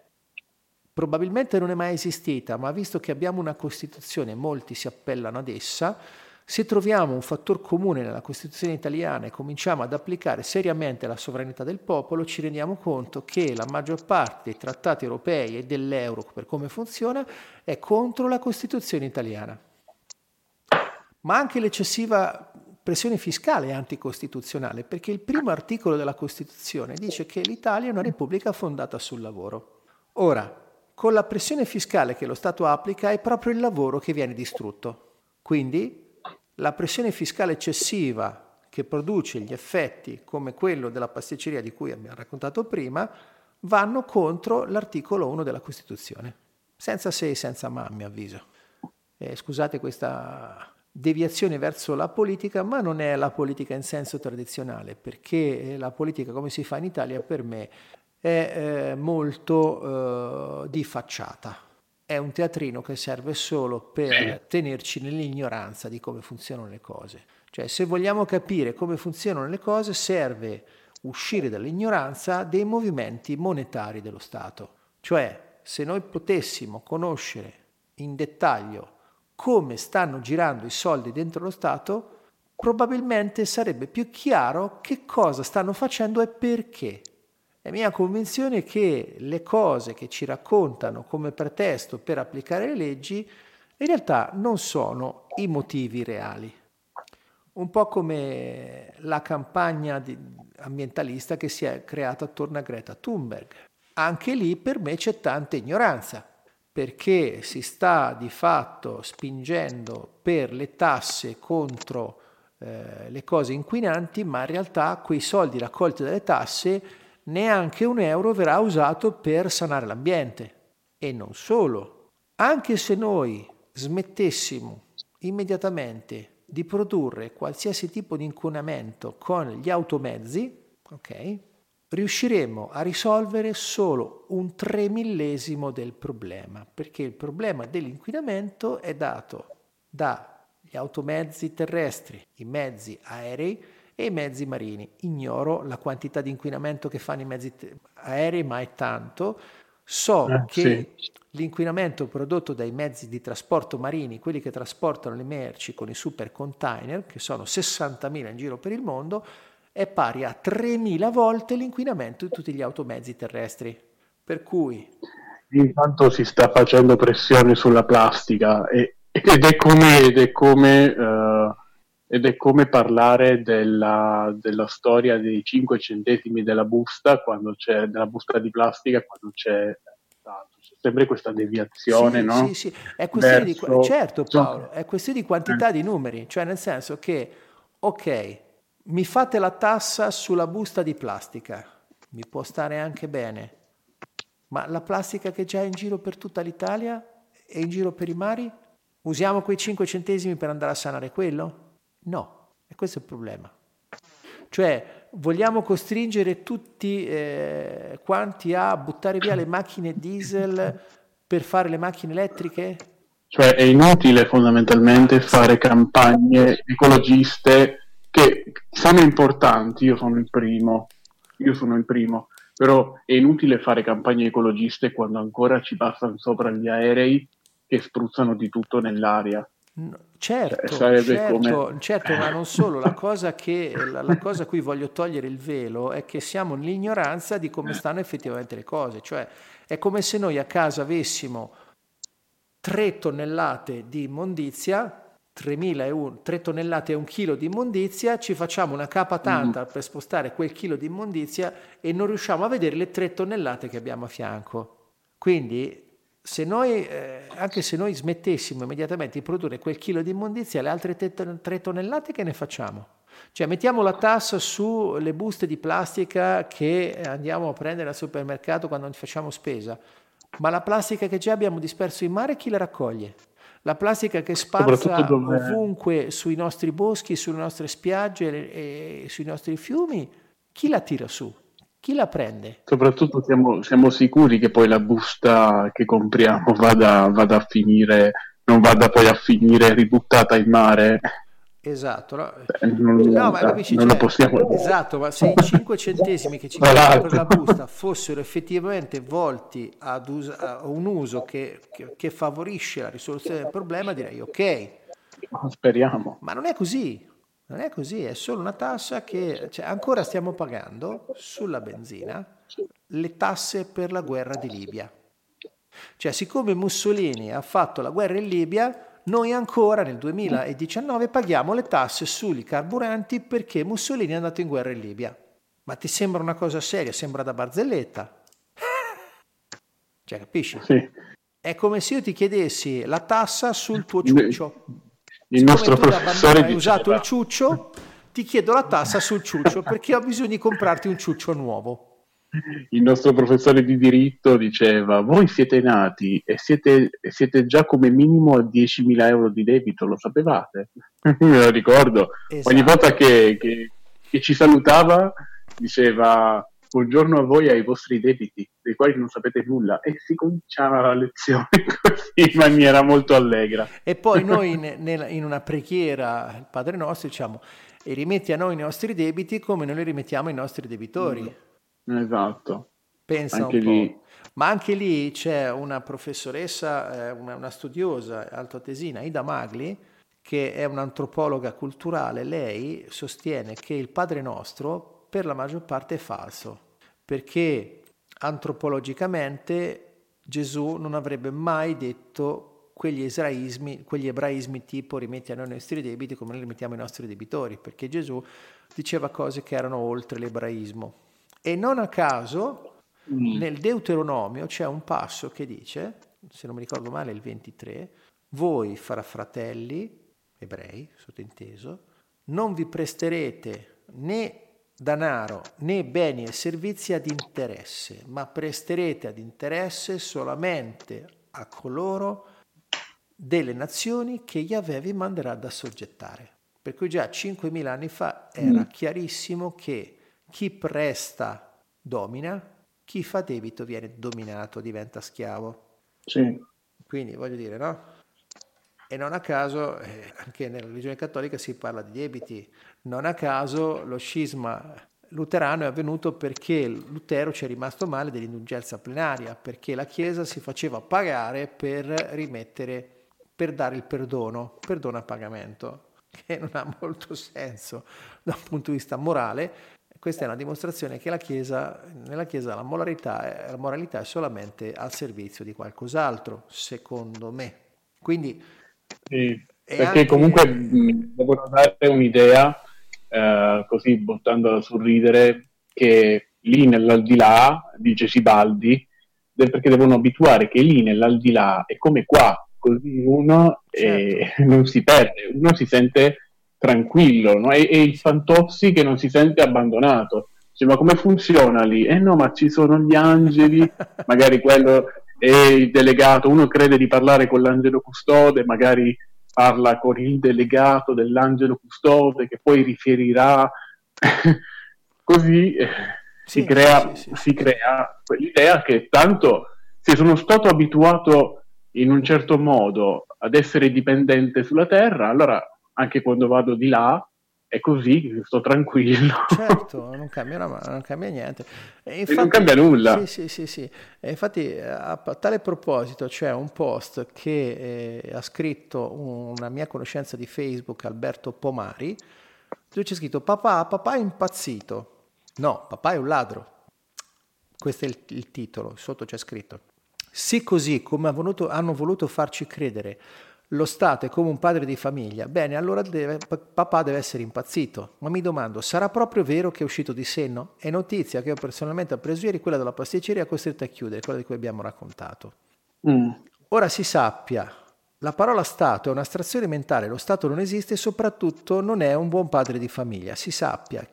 probabilmente non è mai esistita, ma visto che abbiamo una Costituzione, molti si appellano ad essa, se troviamo un fattore comune nella Costituzione italiana e cominciamo ad applicare seriamente la sovranità del popolo, ci rendiamo conto che la maggior parte dei trattati europei e dell'euro, per come funziona, è contro la Costituzione italiana. Ma anche l'eccessiva pressione fiscale è anticostituzionale, perché il primo articolo della Costituzione dice che l'Italia è una repubblica fondata sul lavoro. Ora, con la pressione fiscale che lo Stato applica è proprio il lavoro che viene distrutto. Quindi la pressione fiscale eccessiva che produce gli effetti come quello della pasticceria di cui abbiamo raccontato prima vanno contro l'articolo 1 della Costituzione. senza se e senza ma, a mio avviso. Eh, scusate questa deviazione verso la politica, ma non è la politica in senso tradizionale, perché la politica come si fa in Italia per me è eh, molto eh, di facciata. È un teatrino che serve solo per tenerci nell'ignoranza di come funzionano le cose. Cioè, se vogliamo capire come funzionano le cose, serve uscire dall'ignoranza dei movimenti monetari dello Stato. Cioè, se noi potessimo conoscere in dettaglio come stanno girando i soldi dentro lo Stato, probabilmente sarebbe più chiaro che cosa stanno facendo e perché. È mia convinzione che le cose che ci raccontano come pretesto per applicare le leggi in realtà non sono i motivi reali. Un po' come la campagna ambientalista che si è creata attorno a Greta Thunberg. Anche lì per me c'è tanta ignoranza perché si sta di fatto spingendo per le tasse contro eh, le cose inquinanti, ma in realtà quei soldi raccolti dalle tasse neanche un euro verrà usato per sanare l'ambiente. E non solo, anche se noi smettessimo immediatamente di produrre qualsiasi tipo di inquinamento con gli automezzi, ok? riusciremo a risolvere solo un tre millesimo del problema, perché il problema dell'inquinamento è dato dagli automezzi terrestri, i mezzi aerei e i mezzi marini. Ignoro la quantità di inquinamento che fanno i mezzi aerei, ma è tanto. So eh, che sì. l'inquinamento prodotto dai mezzi di trasporto marini, quelli che trasportano le merci con i super container, che sono 60.000 in giro per il mondo, è pari a 3.000 volte l'inquinamento di tutti gli automezzi terrestri. Per cui... Intanto si sta facendo pressione sulla plastica e, ed è come, ed è come, uh, ed è come parlare della, della, storia dei 5 centesimi della busta, quando c'è, della busta di plastica quando c'è c'è sempre questa deviazione, sì, no? Sì, sì, è questione Verso... di, certo Paolo, è questione di quantità eh. di numeri, cioè nel senso che, ok, mi fate la tassa sulla busta di plastica, mi può stare anche bene, ma la plastica che già è in giro per tutta l'Italia e in giro per i mari, usiamo quei 5 centesimi per andare a sanare quello? No, e questo è il problema. Cioè, vogliamo costringere tutti eh, quanti a buttare via le macchine diesel per fare le macchine elettriche? Cioè, è inutile fondamentalmente fare campagne ecologiste che sono importanti, io sono il primo, io sono il primo, però è inutile fare campagne ecologiste quando ancora ci passano sopra gli aerei che spruzzano di tutto nell'aria. Certo, cioè, certo, come... certo, ma non solo, la cosa, che, la, la cosa a cui voglio togliere il velo è che siamo nell'ignoranza di come stanno effettivamente le cose, cioè è come se noi a casa avessimo 3 tonnellate di immondizia 3 tonnellate e un chilo di immondizia, ci facciamo una capa tanta mm. per spostare quel chilo di immondizia e non riusciamo a vedere le 3 tonnellate che abbiamo a fianco. Quindi, se noi, eh, anche se noi smettessimo immediatamente di produrre quel chilo di immondizia, le altre 3 tonnellate che ne facciamo? Cioè mettiamo la tassa sulle buste di plastica che andiamo a prendere al supermercato quando facciamo spesa, ma la plastica che già abbiamo disperso in mare chi la raccoglie? La plastica che dove... ovunque sui nostri boschi, sulle nostre spiagge e sui nostri fiumi, chi la tira su? Chi la prende? Soprattutto siamo, siamo sicuri che poi la busta che compriamo vada, vada a finire, non vada poi a finire ributtata in mare Esatto, no, Beh, non, no ma capisci, non cioè, possiamo... esatto, ma se i 5 centesimi che ci chiedono per la busta fossero effettivamente volti ad us- a un uso che, che, che, favorisce la risoluzione del problema, direi ok. Speriamo. Ma non è così, non è così, è solo una tassa che cioè, ancora stiamo pagando sulla benzina le tasse per la guerra di Libia. Cioè, siccome Mussolini ha fatto la guerra in Libia, noi ancora nel 2019 paghiamo le tasse sui carburanti perché Mussolini è andato in guerra in Libia. Ma ti sembra una cosa seria? Sembra da barzelletta. Cioè, capisci? Sì. È come se io ti chiedessi la tassa sul tuo ciuccio. Il nostro professore hai usato il ciuccio, ti chiedo la tassa sul ciuccio perché ho bisogno di comprarti un ciuccio nuovo. il nostro professore di diritto diceva voi siete nati e siete, siete già come minimo a 10.000 euro di debito, lo sapevate? Me lo ricordo. Esatto. Ogni volta che, che, che ci salutava diceva buongiorno a voi e ai vostri debiti, dei quali non sapete nulla, e si cominciava la lezione così in maniera molto allegra. E poi noi in, in una preghiera, il Padre nostro, diciamo, e rimetti a noi i nostri debiti come noi li rimettiamo ai nostri debitori. Mm. Esatto. Pensa anche un lì. po'. Ma anche lì c'è una professoressa, eh, una, una studiosa altoatesina, Ida Magli, che è un'antropologa culturale. Lei sostiene che il Padre Nostro per la maggior parte è falso, perché antropologicamente Gesù non avrebbe mai detto quegli ebraismi, quegli ebraismi tipo rimetti a noi i nostri debiti come noi rimettiamo i nostri debitori, perché Gesù diceva cose che erano oltre l'ebraismo. E non a caso mm. nel Deuteronomio c'è un passo che dice, se non mi ricordo male il 23, voi fra fratelli, ebrei, sottinteso, non vi presterete né danaro né beni e servizi ad interesse, ma presterete ad interesse solamente a coloro delle nazioni che Yahweh vi manderà ad assoggettare. Per cui già 5.000 anni fa era mm. chiarissimo che chi presta domina, chi fa debito viene dominato, diventa schiavo. Sì. Quindi voglio dire, no? E non a caso, eh, anche nella religione cattolica si parla di debiti, non a caso lo scisma luterano è avvenuto perché Lutero ci è rimasto male dell'indulgenza plenaria, perché la Chiesa si faceva pagare per rimettere, per dare il perdono, perdono a pagamento, che non ha molto senso da un punto di vista morale, questa è una dimostrazione che la Chiesa, nella Chiesa la moralità, la moralità è solamente al servizio di qualcos'altro, secondo me. Quindi, sì, perché anche... comunque devo dare un'idea, eh, così buttandola sul ridere, che lì nell'aldilà, dice Sibaldi, perché devono abituare che lì nell'aldilà è come qua, così uno certo. eh, non si perde, uno si sente tranquillo, no? e, e il Fantozzi che non si sente abbandonato. Dice, ma come funziona lì? Eh no, ma ci sono gli angeli, magari quello è il delegato, uno crede di parlare con l'angelo custode, magari parla con il delegato dell'angelo custode che poi riferirà, così eh, sì, si, crea, sì, sì, si crea quell'idea che tanto se sono stato abituato in un certo modo ad essere dipendente sulla terra, allora anche quando vado di là è così, sto tranquillo. Certo, non cambia, non cambia niente. E infatti, e non cambia nulla. Sì, sì, sì. sì. E infatti a, tale proposito c'è un post che eh, ha scritto una mia conoscenza di Facebook, Alberto Pomari, dove c'è scritto papà, papà è impazzito. No, papà è un ladro. Questo è il, il titolo, sotto c'è scritto. Sì così come voluto, hanno voluto farci credere lo Stato è come un padre di famiglia, bene, allora deve, papà deve essere impazzito. Ma mi domando, sarà proprio vero che è uscito di senno? È notizia che ho personalmente appreso ieri, quella della pasticceria costretta a chiudere, quella di cui abbiamo raccontato. Mm. Ora si sappia, la parola Stato è un'astrazione mentale, lo Stato non esiste e soprattutto non è un buon padre di famiglia. Si sappia,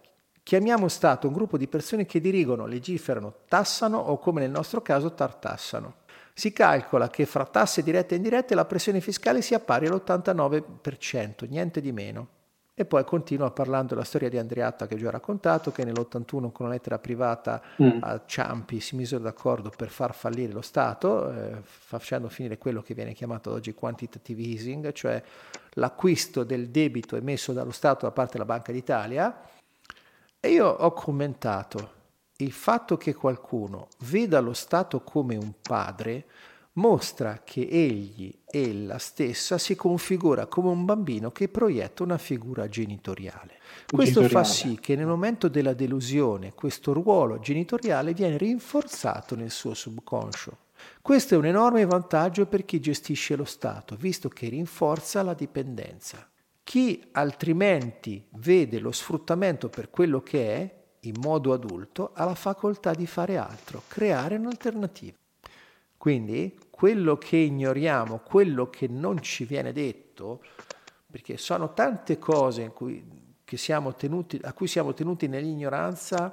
chiamiamo Stato un gruppo di persone che dirigono, legiferano, tassano o come nel nostro caso tartassano. Si calcola che fra tasse dirette e indirette la pressione fiscale sia pari all'89%, niente di meno. E poi continua parlando della storia di Andreatta che ho già raccontato, che nell'81 con una lettera privata mm. a Ciampi si misero d'accordo per far fallire lo Stato, eh, facendo finire quello che viene chiamato oggi quantitative easing, cioè l'acquisto del debito emesso dallo Stato da parte della Banca d'Italia. E io ho commentato, il fatto che qualcuno veda lo Stato come un padre mostra che egli, ella stessa, si configura come un bambino che proietta una figura genitoriale. Questo genitoriale. fa sì che nel momento della delusione questo ruolo genitoriale viene rinforzato nel suo subconscio. Questo è un enorme vantaggio per chi gestisce lo Stato, visto che rinforza la dipendenza. Chi altrimenti vede lo sfruttamento per quello che è, in modo adulto ha la facoltà di fare altro, creare un'alternativa. Quindi quello che ignoriamo, quello che non ci viene detto, perché sono tante cose cui tenuti, a cui siamo tenuti nell'ignoranza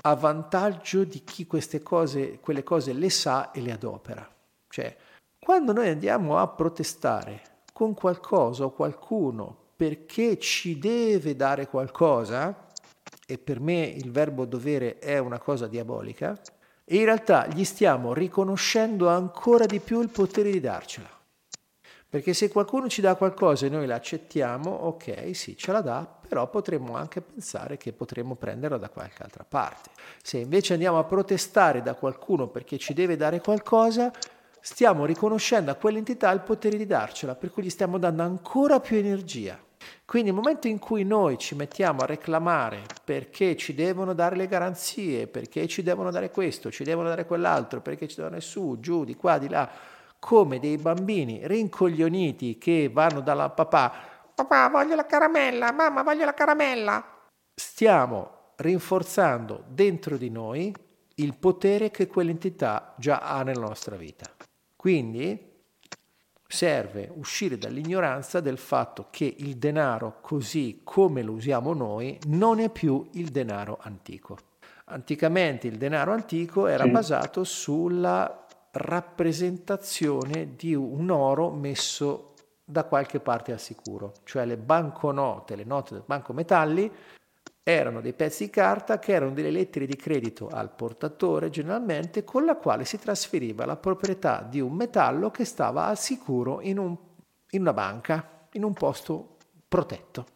a vantaggio di chi queste cose, quelle cose le sa e le adopera. Cioè, quando noi andiamo a protestare con qualcosa o qualcuno perché ci deve dare qualcosa, e per me il verbo dovere è una cosa diabolica, e in realtà gli stiamo riconoscendo ancora di più il potere di darcela. Perché se qualcuno ci dà qualcosa e noi l'accettiamo, ok, sì, ce la dà, però potremmo anche pensare che potremmo prenderla da qualche altra parte. Se invece andiamo a protestare da qualcuno perché ci deve dare qualcosa, stiamo riconoscendo a quell'entità il potere di darcela, per cui gli stiamo dando ancora più energia. Quindi nel momento in cui noi ci mettiamo a reclamare perché ci devono dare le garanzie, perché ci devono dare questo, ci devono dare quell'altro, perché ci devono su, giù, di qua, di là, come dei bambini rincoglioniti che vanno dalla papà, papà voglio la caramella, mamma voglio la caramella, stiamo rinforzando dentro di noi il potere che quell'entità già ha nella nostra vita. Quindi serve uscire dall'ignoranza del fatto che il denaro così come lo usiamo noi non è più il denaro antico. Anticamente il denaro antico era basato sulla rappresentazione di un oro messo da qualche parte al sicuro, cioè le banconote, le note del banco metalli erano dei pezzi di carta che erano delle lettere di credito al portatore generalmente con la quale si trasferiva la proprietà di un metallo che stava al sicuro in, un, in una banca, in un posto protetto.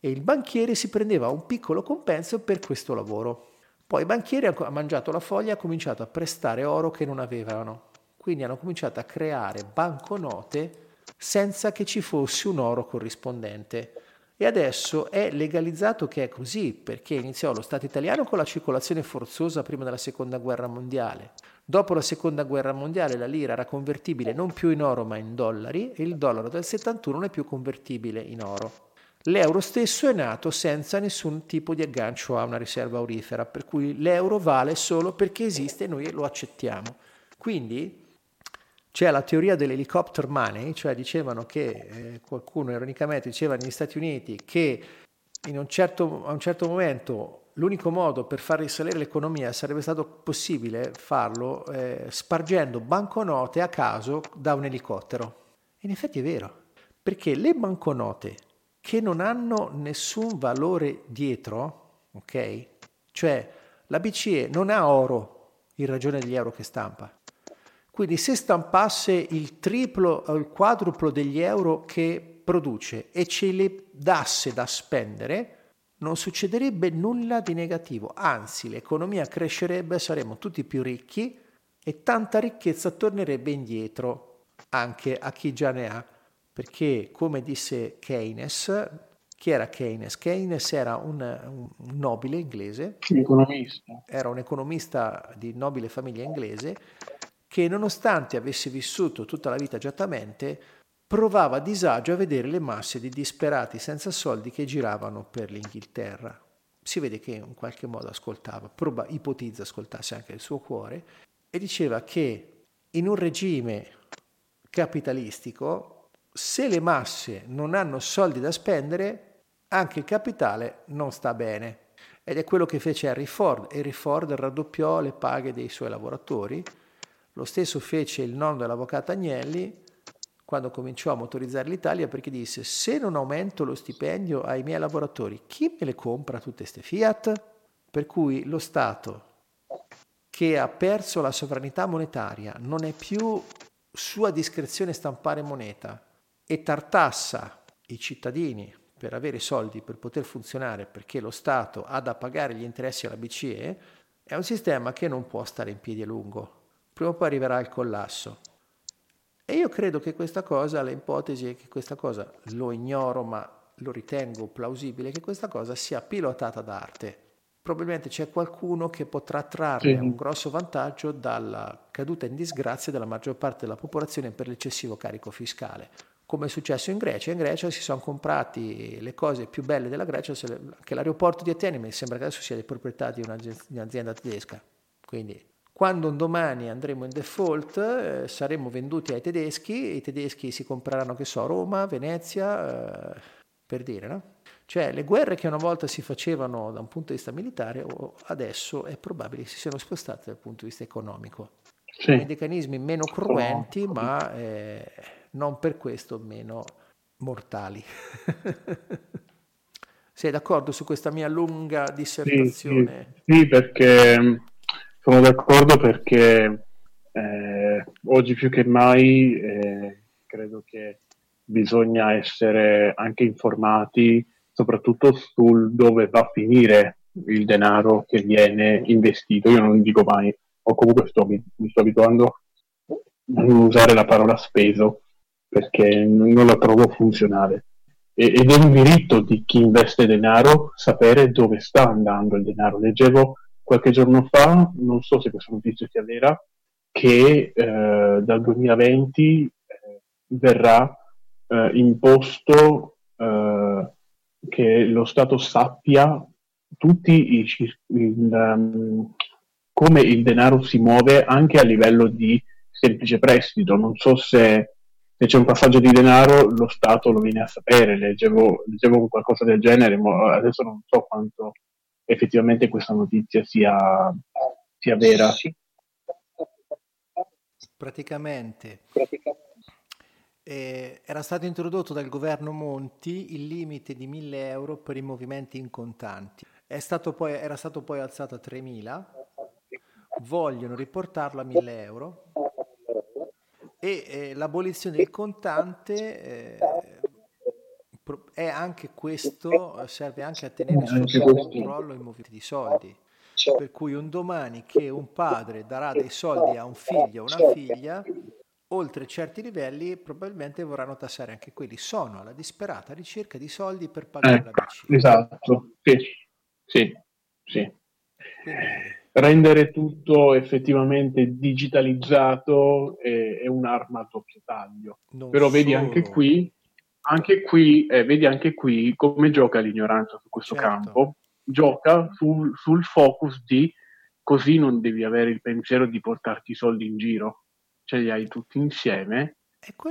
E il banchiere si prendeva un piccolo compenso per questo lavoro. Poi i banchieri hanno mangiato la foglia e hanno cominciato a prestare oro che non avevano. Quindi hanno cominciato a creare banconote senza che ci fosse un oro corrispondente. E adesso è legalizzato che è così, perché iniziò lo Stato italiano con la circolazione forzosa prima della Seconda Guerra Mondiale. Dopo la Seconda Guerra Mondiale la lira era convertibile non più in oro ma in dollari e il dollaro del 71 non è più convertibile in oro. L'euro stesso è nato senza nessun tipo di aggancio a una riserva aurifera, per cui l'euro vale solo perché esiste e noi lo accettiamo. Quindi c'è la teoria dell'helicopter money, cioè dicevano che eh, qualcuno ironicamente diceva negli Stati Uniti che un certo, a un certo momento l'unico modo per far risalire l'economia sarebbe stato possibile farlo eh, spargendo banconote a caso da un elicottero. In effetti è vero, perché le banconote che non hanno nessun valore dietro, ok? Cioè la BCE non ha oro in ragione degli euro che stampa. Quindi se stampasse il triplo o il quadruplo degli euro che produce e ce li dasse da spendere, non succederebbe nulla di negativo, anzi l'economia crescerebbe, saremmo tutti più ricchi e tanta ricchezza tornerebbe indietro anche a chi già ne ha perché come disse Keynes, chi era Keynes? Keynes era un, un nobile inglese, economista. era un economista di nobile famiglia inglese che nonostante avesse vissuto tutta la vita agiatamente, provava disagio a vedere le masse di disperati senza soldi che giravano per l'Inghilterra. Si vede che in qualche modo ascoltava, proba, ipotizza ascoltasse anche il suo cuore, e diceva che in un regime capitalistico se le masse non hanno soldi da spendere, anche il capitale non sta bene. Ed è quello che fece Harry Ford. Harry Ford raddoppiò le paghe dei suoi lavoratori. Lo stesso fece il nonno dell'avvocato Agnelli quando cominciò a motorizzare l'Italia perché disse se non aumento lo stipendio ai miei lavoratori, chi me le compra tutte queste Fiat? Per cui lo Stato che ha perso la sovranità monetaria non è più sua discrezione stampare moneta, e tartassa i cittadini per avere soldi per poter funzionare perché lo Stato ha da pagare gli interessi alla BCE, è un sistema che non può stare in piedi a lungo. Prima o poi arriverà il collasso. E io credo che questa cosa, le ipotesi è che questa cosa, lo ignoro ma lo ritengo plausibile, che questa cosa sia pilotata da arte. Probabilmente c'è qualcuno che potrà trarre un grosso vantaggio dalla caduta in disgrazia della maggior parte della popolazione per l'eccessivo carico fiscale come è successo in Grecia. In Grecia si sono comprati le cose più belle della Grecia, che l'aeroporto di Atene mi sembra che adesso sia di proprietà di un'azienda tedesca. Quindi quando un domani andremo in default eh, saremo venduti ai tedeschi, i tedeschi si compreranno, che so, Roma, Venezia, eh, per dire, no? Cioè le guerre che una volta si facevano da un punto di vista militare, adesso è probabile che si siano spostate dal punto di vista economico. Sì. Con meccanismi meno cruenti, ma eh, non per questo meno mortali. Sei d'accordo su questa mia lunga dissertazione? Sì, sì, sì perché sono d'accordo perché eh, oggi più che mai eh, credo che bisogna essere anche informati soprattutto sul dove va a finire il denaro che viene investito. Io non dico mai, o comunque sto, mi, mi sto abituando a non usare la parola speso perché non la trovo funzionale. E, ed è un diritto di chi investe denaro sapere dove sta andando il denaro. Leggevo qualche giorno fa, non so se questa notizia sia vera, che eh, dal 2020 eh, verrà eh, imposto eh, che lo Stato sappia tutti i, il, um, come il denaro si muove anche a livello di semplice prestito. Non so se, se, c'è un passaggio di denaro, lo Stato lo viene a sapere. Leggevo, leggevo qualcosa del genere, ma adesso non so quanto effettivamente questa notizia sia, sia vera. Praticamente, praticamente. Eh, era stato introdotto dal governo Monti il limite di 1000 euro per i movimenti in contanti. Stato poi, era stato poi alzato a 3000, vogliono riportarlo a 1000 euro. E eh, l'abolizione del contante eh, è anche questo, serve anche a tenere sotto controllo i movimenti di soldi. Per cui un domani che un padre darà dei soldi a un figlio o una figlia, oltre certi livelli probabilmente vorranno tassare anche quelli. Sono alla disperata ricerca di soldi per pagare eh, la BC. Esatto, sì, sì, sì. Quindi... Rendere tutto effettivamente digitalizzato è, è un'arma a doppio taglio. Non Però vedi anche qui, anche qui eh, vedi anche qui come gioca l'ignoranza su questo certo. campo. Gioca sul, sul focus di così non devi avere il pensiero di portarti i soldi in giro ce li hai tutti insieme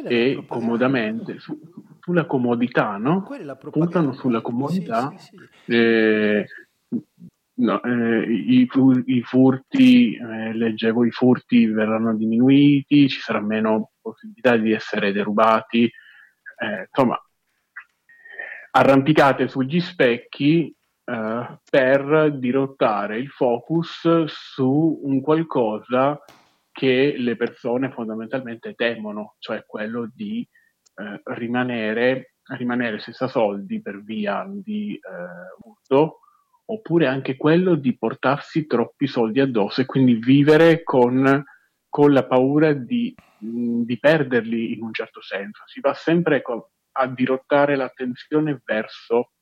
e, comodamente su, sulla comodità, no? Puntano sulla comodità. Sì, sì, sì. Eh, no, eh, i, i, furti, eh, leggevo, i furti verranno diminuiti, ci sarà meno possibilità di essere derubati. Eh, insomma, arrampicate sugli specchi eh, per dirottare il focus su un qualcosa che le persone fondamentalmente temono, cioè quello di eh, rimanere, rimanere, senza soldi per via di eh, urto, oppure anche quello di portarsi troppi soldi addosso e quindi vivere con, con la paura di, mh, di, perderli in un certo senso. Si va sempre co- a dirottare l'attenzione verso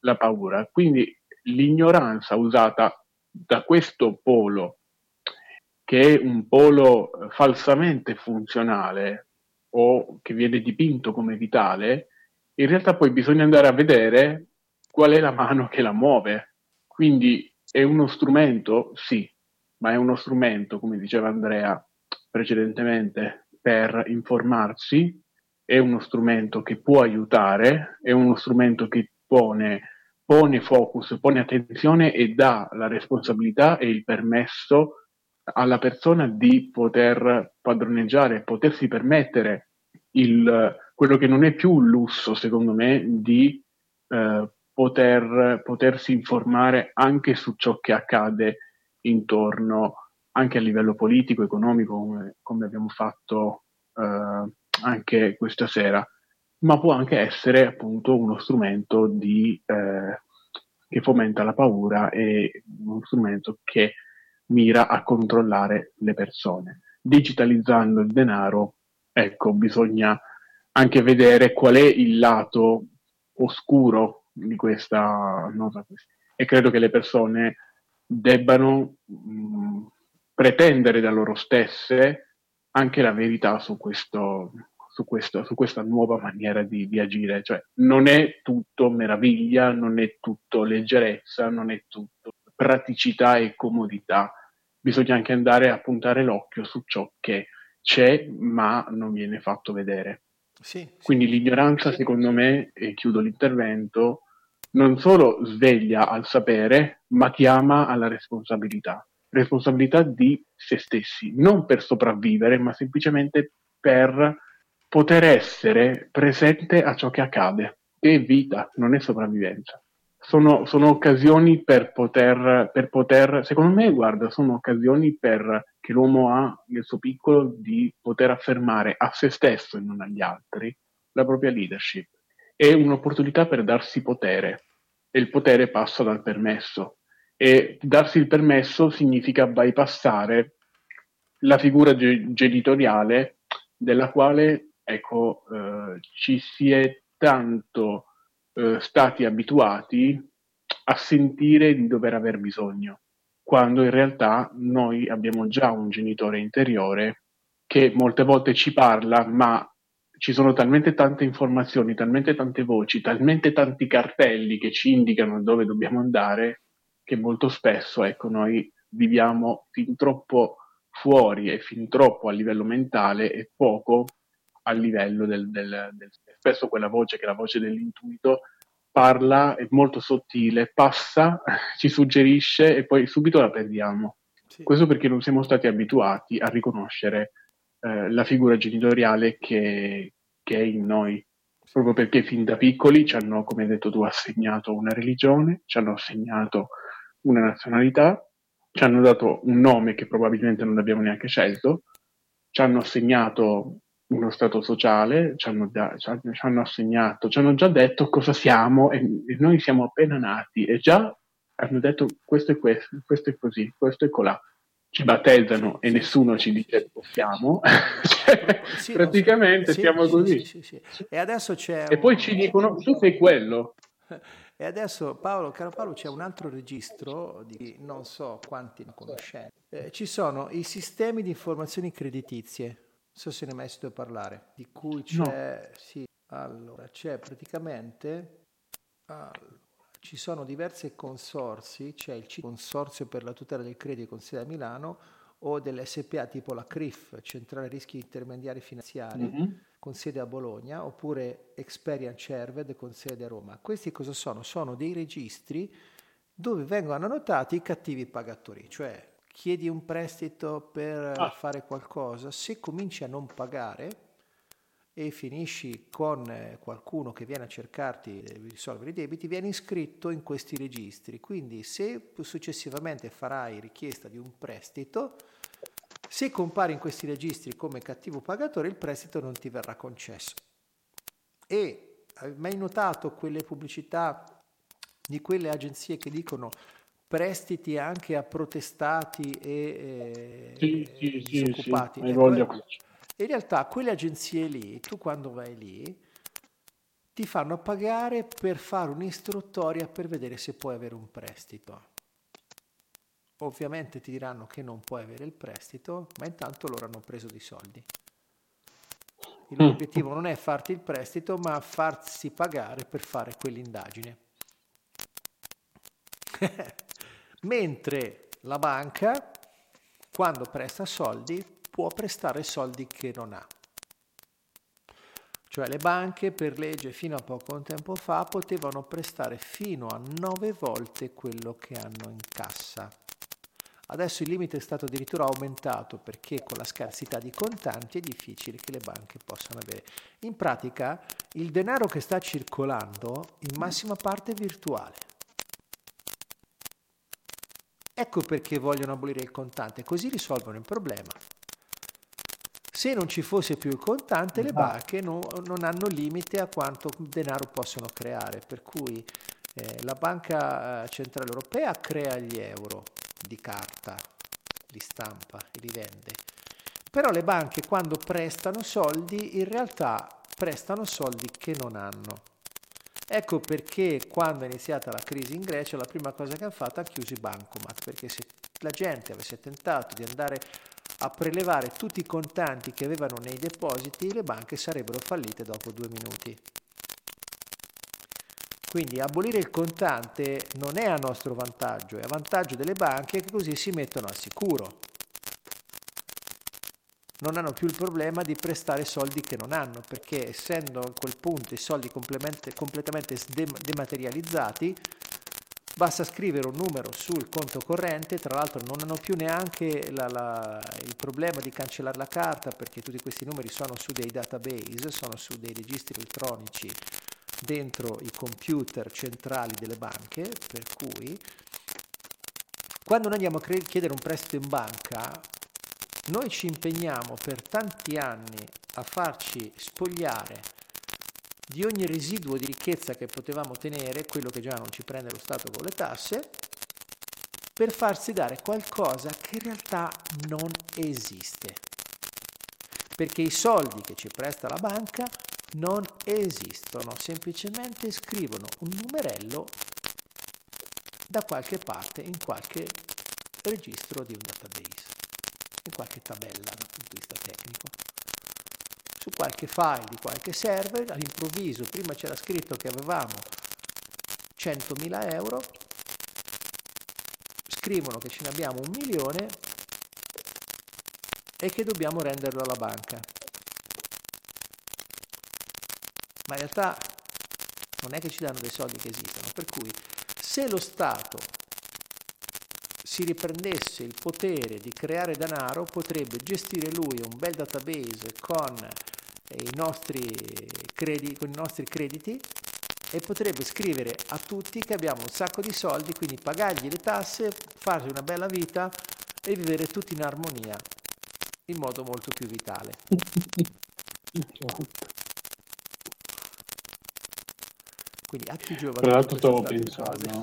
la paura. Quindi l'ignoranza usata da questo polo che è un polo eh, falsamente funzionale o che viene dipinto come vitale, in realtà poi bisogna andare a vedere qual è la mano che la muove. Quindi è uno strumento, sì, ma è uno strumento, come diceva Andrea precedentemente, per informarsi, è uno strumento che può aiutare, è uno strumento che pone, pone focus, pone attenzione e dà la responsabilità e il permesso alla persona di poter padroneggiare, potersi permettere il, quello che non è più un lusso, secondo me, di eh, poter, potersi informare anche su ciò che accade intorno, anche a livello politico, economico, come, come abbiamo fatto eh, anche questa sera, ma può anche essere appunto uno strumento di, eh, che fomenta la paura e uno strumento che mira a controllare le persone. Digitalizzando il denaro, ecco, bisogna anche vedere qual è il lato oscuro di questa nota. E credo che le persone debbano mh, pretendere da loro stesse anche la verità su, questo, su, questo, su questa nuova maniera di, di, agire. Cioè, non è tutto meraviglia, non è tutto leggerezza, non è tutto praticità e comodità bisogna anche andare a puntare l'occhio su ciò che c'è ma non viene fatto vedere. Sì, Quindi sì. l'ignoranza, secondo me, e chiudo l'intervento, non solo sveglia al sapere, ma chiama alla responsabilità. Responsabilità di se stessi, non per sopravvivere, ma semplicemente per poter essere presente a ciò che accade. È vita, non è sopravvivenza. Sono, sono occasioni per poter, per poter, secondo me, guarda, sono occasioni per, che l'uomo ha nel suo piccolo di poter affermare a se stesso e non agli altri la propria leadership è un'opportunità per darsi potere e il potere passa dal permesso e darsi il permesso significa bypassare la figura ge- genitoriale della quale ecco, eh, ci si è tanto eh, stati abituati a sentire di dover aver bisogno, quando in realtà noi abbiamo già un genitore interiore che molte volte ci parla, ma ci sono talmente tante informazioni, talmente tante voci, talmente tanti cartelli che ci indicano dove dobbiamo andare, che molto spesso ecco, noi viviamo fin troppo fuori e fin troppo a livello mentale e poco a livello del, del, del spesso quella voce che è la voce dell'intuito parla, è molto sottile, passa, ci suggerisce e poi subito la perdiamo. Sì. Questo perché non siamo stati abituati a riconoscere eh, la figura genitoriale che, che, è in noi, proprio perché fin da piccoli ci hanno, come hai detto tu, assegnato una religione, ci hanno assegnato una nazionalità, ci hanno dato un nome che probabilmente non abbiamo neanche scelto, ci hanno assegnato uno stato sociale, ci hanno, da, ci hanno assegnato, ci hanno già detto cosa siamo e, e, noi siamo appena nati e già hanno detto questo è questo, questo è così, questo è colà. Ci battezzano e nessuno ci dice possiamo, cioè, sì, praticamente sì, siamo così. Sì, e adesso c'è... E un... poi ci dicono, tu sei quello. E adesso, Paolo, caro Paolo, c'è un altro registro di non so quanti conoscenti. Eh, ci sono i sistemi di informazioni creditizie, non so se ne è mai sentito parlare, di cui c'è... No. Sì, allora, c'è praticamente... Allora, ci sono diversi consorsi, c'è il Consorzio per la tutela del credito con sede a Milano o dell'SPA tipo la CRIF, Centrale Rischi Intermediari Finanziari, mm-hmm. Con sede a Bologna, oppure Experian Cerved con sede a Roma. Questi cosa sono? Sono dei registri dove vengono annotati i cattivi pagatori, cioè chiedi un prestito per ah. fare qualcosa, se cominci a non pagare, e finisci con eh, qualcuno che viene a cercarti di risolvere i debiti, viene iscritto in questi registri. Quindi se successivamente farai richiesta di un prestito, se compari in questi registri come cattivo pagatore, il prestito non ti verrà concesso. E hai mai notato quelle pubblicità di quelle agenzie che dicono prestiti anche a protestati e, eh, sì, sì, disoccupati? Sì, sì. Ecco, in realtà quelle agenzie lì, tu quando vai lì, ti fanno pagare per fare un'istruttoria per vedere se puoi avere un prestito. Ovviamente ti diranno che non puoi avere il prestito, ma intanto loro hanno preso dei soldi. Il loro mm. obiettivo non è farti il prestito, ma farsi pagare per fare quell'indagine. Mentre la banca, quando presta soldi, può prestare soldi che non ha. Cioè le banche per legge fino a poco tempo fa potevano prestare fino a nove volte quello che hanno in cassa. Adesso il limite è stato addirittura aumentato perché con la scarsità di contanti è difficile che le banche possano avere. In pratica il denaro che sta circolando in massima parte è virtuale. Ecco perché vogliono abolire il contante, così risolvono il problema. Se non ci fosse più il contante, le banche no, non hanno limite a quanto denaro possono creare, per cui eh, la Banca eh, Centrale Europea crea gli euro di carta, li stampa e li vende. Però le banche quando prestano soldi in realtà prestano soldi che non hanno. Ecco perché quando è iniziata la crisi in Grecia la prima cosa che hanno fatto è chiuso i bancomat, perché se la gente avesse tentato di andare a prelevare tutti i contanti che avevano nei depositi, le banche sarebbero fallite dopo due minuti. Quindi abolire il contante non è a nostro vantaggio, è a vantaggio delle banche che così si mettono al sicuro. non hanno più il problema di prestare soldi che non hanno, perché essendo a quel punto i soldi completamente dematerializzati, basta scrivere un numero sul conto corrente, tra l'altro non hanno più neanche la, la, il problema di cancellare la carta, perché tutti questi numeri sono su dei database, sono su dei registri elettronici dentro i computer centrali delle banche, per cui quando noi andiamo a chiedere un prestito in banca, noi ci impegniamo per tanti anni a farci spogliare di ogni residuo di ricchezza che potevamo tenere, quello che già non ci prende lo Stato con le tasse, per farsi dare qualcosa che in realtà non esiste. Perché i soldi che ci presta la banca non esistono, semplicemente scrivono un numerello da qualche parte in qualche registro di un database, in qualche tabella dal punto di vista tecnico. Su qualche file di qualche server, all'improvviso, prima c'era scritto che avevamo 100.000 euro, scrivono che ce ne abbiamo un milione e che dobbiamo renderlo alla banca. Ma in realtà non è che ci danno dei soldi che esistono, per cui se lo Stato si riprendesse il potere di creare denaro, potrebbe gestire lui un bel database con i nostri, credi, con i nostri crediti e potrebbe scrivere a tutti che abbiamo un sacco di soldi, quindi pagargli le tasse, farsi una bella vita e vivere tutti in armonia, in modo molto più vitale. Quindi atti giovani. Tra l'altro stavo pensando,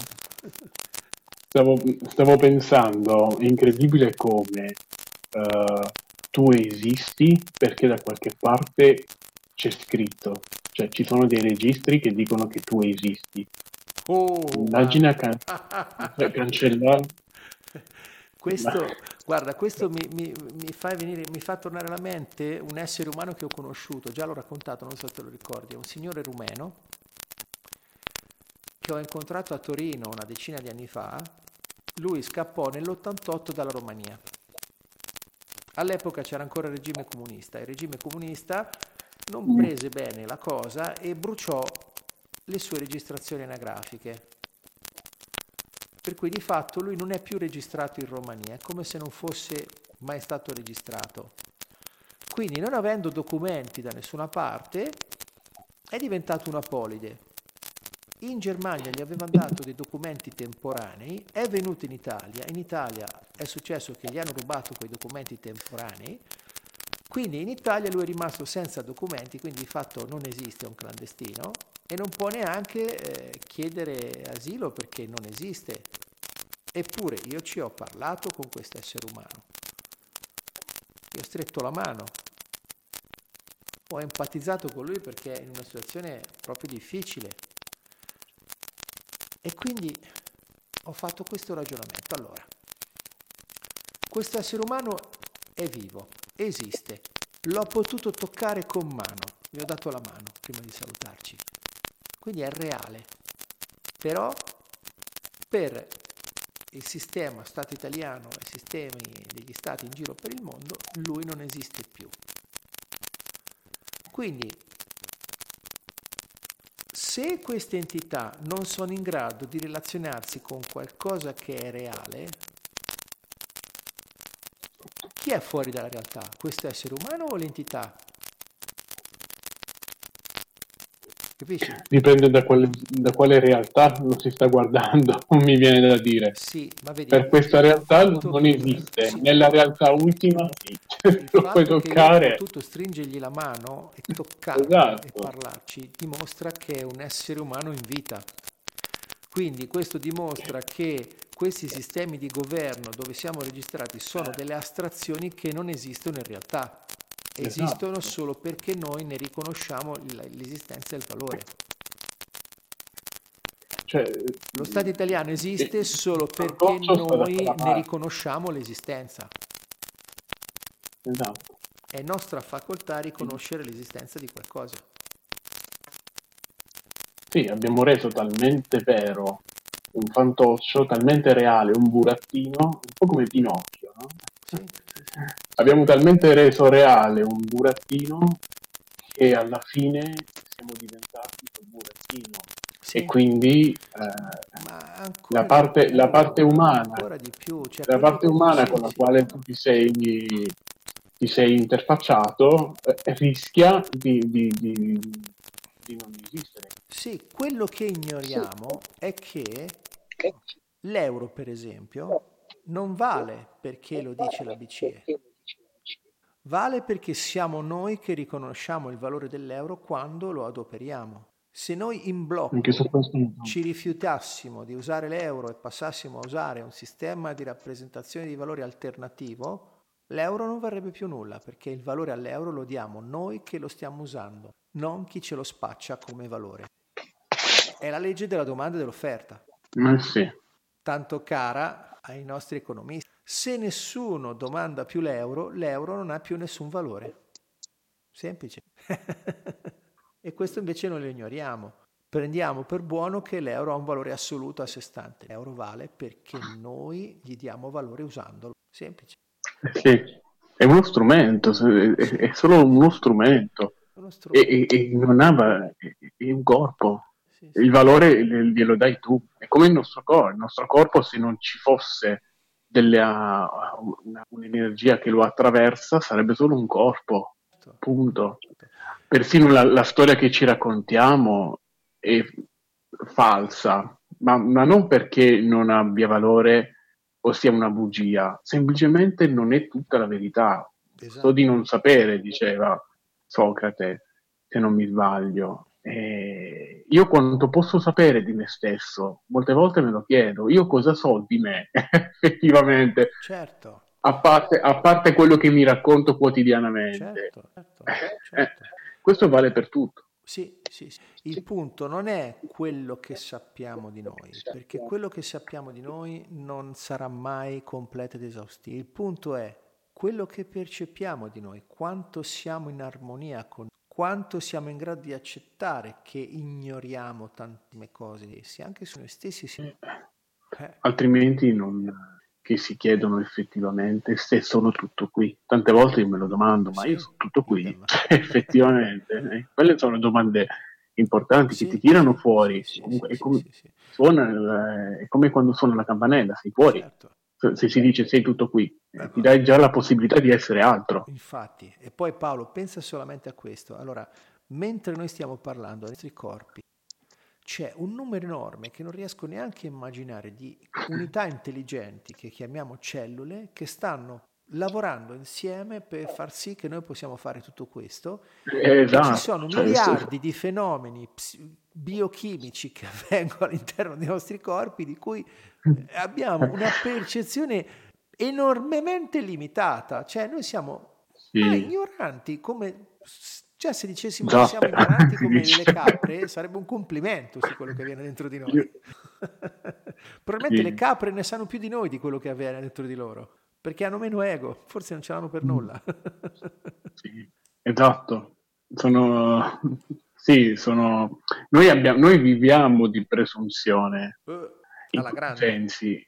stavo, stavo pensando, è incredibile come uh, tu esisti perché da qualche parte c'è scritto, cioè ci sono dei registri che dicono che tu esisti. Oh, Immagina can- cioè, cancellare. Questo, guarda, questo mi, mi, mi, fa venire, mi fa tornare alla mente un essere umano che ho conosciuto, già l'ho raccontato, non so se te lo ricordi, è un signore rumeno che ho incontrato a Torino una decina di anni fa, lui scappò nell'88 dalla Romania. All'epoca c'era ancora il regime comunista. Il regime comunista non mm. prese bene la cosa e bruciò le sue registrazioni anagrafiche. Per cui di fatto lui non è più registrato in Romania, è come se non fosse mai stato registrato. Quindi non avendo documenti da nessuna parte, è diventato un apolide in Germania gli avevano dato dei documenti temporanei, è venuto in Italia, in Italia è successo che gli hanno rubato quei documenti temporanei, quindi in Italia lui è rimasto senza documenti, quindi di fatto non esiste un clandestino e non può neanche eh, chiedere asilo perché non esiste. Eppure io ci ho parlato con questo essere umano, gli ho stretto la mano, ho empatizzato con lui perché è in una situazione proprio difficile e quindi ho fatto questo ragionamento. Allora, questo essere umano è vivo, esiste, l'ho potuto toccare con mano, gli ho dato la mano prima di salutarci, quindi è reale. Però per il sistema Stato italiano e sistemi degli Stati in giro per il mondo, lui non esiste più. Quindi se queste entità non sono in grado di relazionarsi con qualcosa che è reale, chi è fuori dalla realtà? Questo essere umano o l'entità? Capisci? Dipende da quale, da quale, realtà lo si sta guardando, mi viene da dire. Sì, ma vedi, per questa realtà non esiste, sì. nella realtà ultima sì, lo puoi toccare. Tutto stringergli la mano e toccare esatto. e parlarci dimostra che è un essere umano in vita. Quindi questo dimostra che questi sistemi di governo dove siamo registrati sono delle astrazioni che non esistono in realtà esistono esatto. solo perché noi ne riconosciamo l'esistenza e il valore. Cioè, Lo Stato italiano esiste solo perché noi ne riconosciamo l'esistenza. Esatto. È nostra facoltà riconoscere l'esistenza di qualcosa. Sì, abbiamo reso talmente vero un fantoccio, talmente reale un burattino, un po' come Pinocchio, no? Sì. abbiamo talmente reso reale un burattino che alla fine siamo diventati quel burattino. Sì. E quindi eh, la, parte, la, parte, umana, più, cioè la parte umana sì, con la sì. quale tu ti sei, ti sei interfacciato eh, rischia di, di, di, di, non esistere. Sì, quello che ignoriamo è che l'euro, per esempio, non vale perché lo dice la BCE. Vale perché siamo noi che riconosciamo il valore dell'euro quando lo adoperiamo. Se noi in blocco ci rifiutassimo di usare l'euro e passassimo a usare un sistema di rappresentazione di valori alternativo, l'euro non varrebbe più nulla perché il valore all'euro lo diamo noi che lo stiamo usando, non chi ce lo spaccia come valore. È la legge della domanda e dell'offerta. Ma sì. Tanto cara ai nostri economisti. Se nessuno domanda più l'euro, l'euro non ha più nessun valore. Semplice. e questo invece noi lo ignoriamo. Prendiamo per buono che l'euro ha un valore assoluto a sé stante. L'euro vale perché noi gli diamo valore usandolo. Semplice. Sì, è uno strumento, è solo uno strumento. Uno strumento. E, e, e, non ha, è un corpo. Sì, sì. Il valore glielo dai tu. È come il nostro corpo. Il nostro corpo, se non ci fosse delle, una, un'energia che lo attraversa, sarebbe solo un corpo. Certo. Punto. Certo persino la, la, storia che ci raccontiamo è falsa, ma, ma, non perché non abbia valore o sia una bugia, semplicemente non è tutta la verità. Esatto. So di non sapere, diceva Socrate, se non mi sbaglio. E io quanto posso sapere di me stesso? Molte volte me lo chiedo, io cosa so di me effettivamente? Certo. A parte, a parte, quello che mi racconto quotidianamente. Certo, certo, certo. Eh, questo vale per tutto. Sì, sì, sì. Il punto non è quello che sappiamo di noi, perché quello che sappiamo di noi non sarà mai completo ed esaustivo. Il punto è quello che percepiamo di noi, quanto siamo in armonia con quanto siamo in grado di accettare che ignoriamo tantissime cose essi, anche su noi stessi. Sì. Eh. Altrimenti non, che si chiedono effettivamente se sono tutto qui. Tante volte io me lo domando, ma sì, io sono tutto qui? effettivamente, eh, quelle sono domande importanti sì, che ti tirano sì, fuori. Comunque, è, come, suona, è, come, quando suona la campanella, sei fuori. Certo. Se, se si dice sei tutto qui, eh, ti dai già la possibilità di essere altro. Infatti, e poi Paolo pensa solamente a questo. Allora, mentre noi stiamo parlando dei nostri corpi, c'è un numero enorme che non riesco neanche a immaginare di unità intelligenti che chiamiamo cellule che stanno lavorando insieme per far sì che noi possiamo fare tutto questo. Esatto. Ci sono cioè, miliardi di fenomeni biochimici che avvengono all'interno dei nostri corpi di cui abbiamo una percezione enormemente limitata, cioè noi siamo sì. ignoranti come cioè, se dicessimo no. che siamo ignoranti come le capre, sarebbe un complimento su quello che avviene dentro di noi. Probabilmente sì. le capre ne sanno più di noi di quello che avviene dentro di loro, perché hanno meno ego, forse non ce l'hanno per mm. nulla. sì, esatto. Sono... Sì, sono... Noi, abbiamo... Noi viviamo di presunzione. Uh, alla grande. Sensi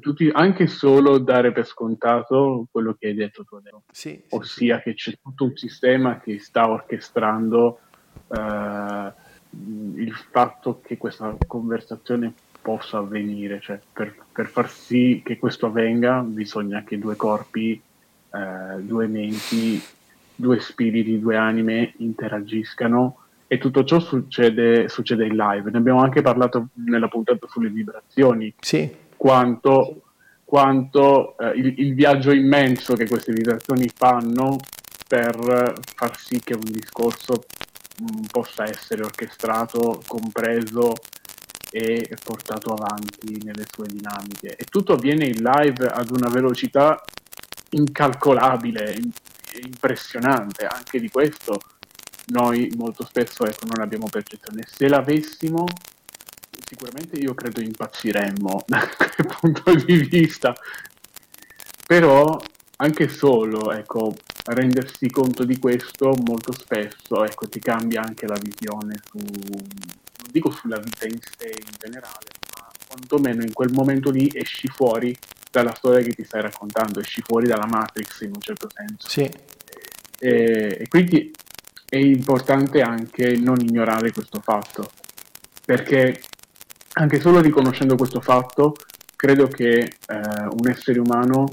tutti, anche solo dare per scontato quello che hai detto tu adesso, sì, ossia sì, che c'è tutto un sistema che sta orchestrando eh, il fatto che questa conversazione possa avvenire, cioè per, per, far sì che questo avvenga bisogna che due corpi, eh, due menti, due spiriti, due anime interagiscano. E tutto ciò succede, succede in live. Ne abbiamo anche parlato nella puntata sulle vibrazioni. Sì quanto, quanto eh, il, il, viaggio immenso che queste vibrazioni fanno per far sì che un discorso mh, mm, possa essere orchestrato, compreso e portato avanti nelle sue dinamiche. E tutto avviene in live ad una velocità incalcolabile, impressionante. Anche di questo noi molto spesso ecco, non abbiamo percezione. Se l'avessimo, sicuramente io credo impazziremmo da quel punto di vista, però anche solo ecco, rendersi conto di questo molto spesso ecco, ti cambia anche la visione su, non dico sulla vita in sé in generale, ma quantomeno in quel momento lì esci fuori dalla storia che ti stai raccontando, esci fuori dalla Matrix in un certo senso. Sì. E, e quindi è importante anche non ignorare questo fatto, perché anche solo riconoscendo questo fatto, credo che eh, un essere umano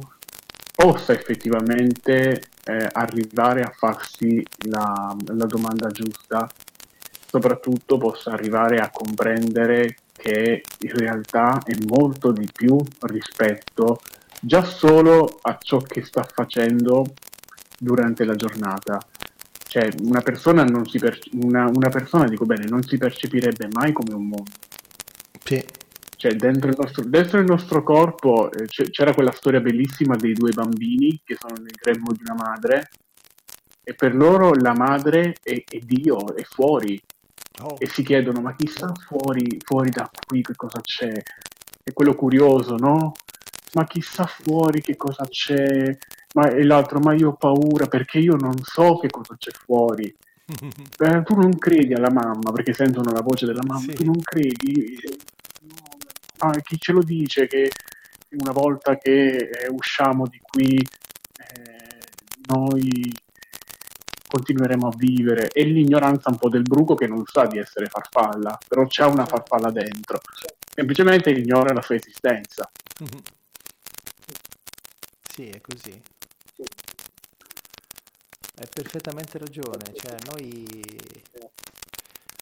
possa effettivamente eh, arrivare a farsi la, la domanda giusta, soprattutto possa arrivare a comprendere che in realtà è molto di più rispetto già solo a ciò che sta facendo durante la giornata. Cioè, una persona, non si perce- una, una persona, dico bene, non si percepirebbe mai come un mondo. Sì. Cioè, dentro il nostro, dentro il nostro corpo eh, c'era quella storia bellissima dei due bambini che sono nel grembo di una madre e per loro la madre è, è Dio, è fuori. Oh. E si chiedono, ma chissà fuori, fuori da qui che cosa c'è? È quello curioso, no? Ma chissà fuori che cosa c'è? Ma, e l'altro, ma io ho paura perché io non so che cosa c'è fuori. Beh, tu non credi alla mamma perché sentono la voce della mamma, sì. tu non credi? Ah, chi ce lo dice che una volta che eh, usciamo di qui eh, noi continueremo a vivere e l'ignoranza un po' del bruco che non sa di essere farfalla, però c'è una farfalla dentro, semplicemente ignora la sua esistenza. Sì, è così. Hai perfettamente ragione, cioè noi...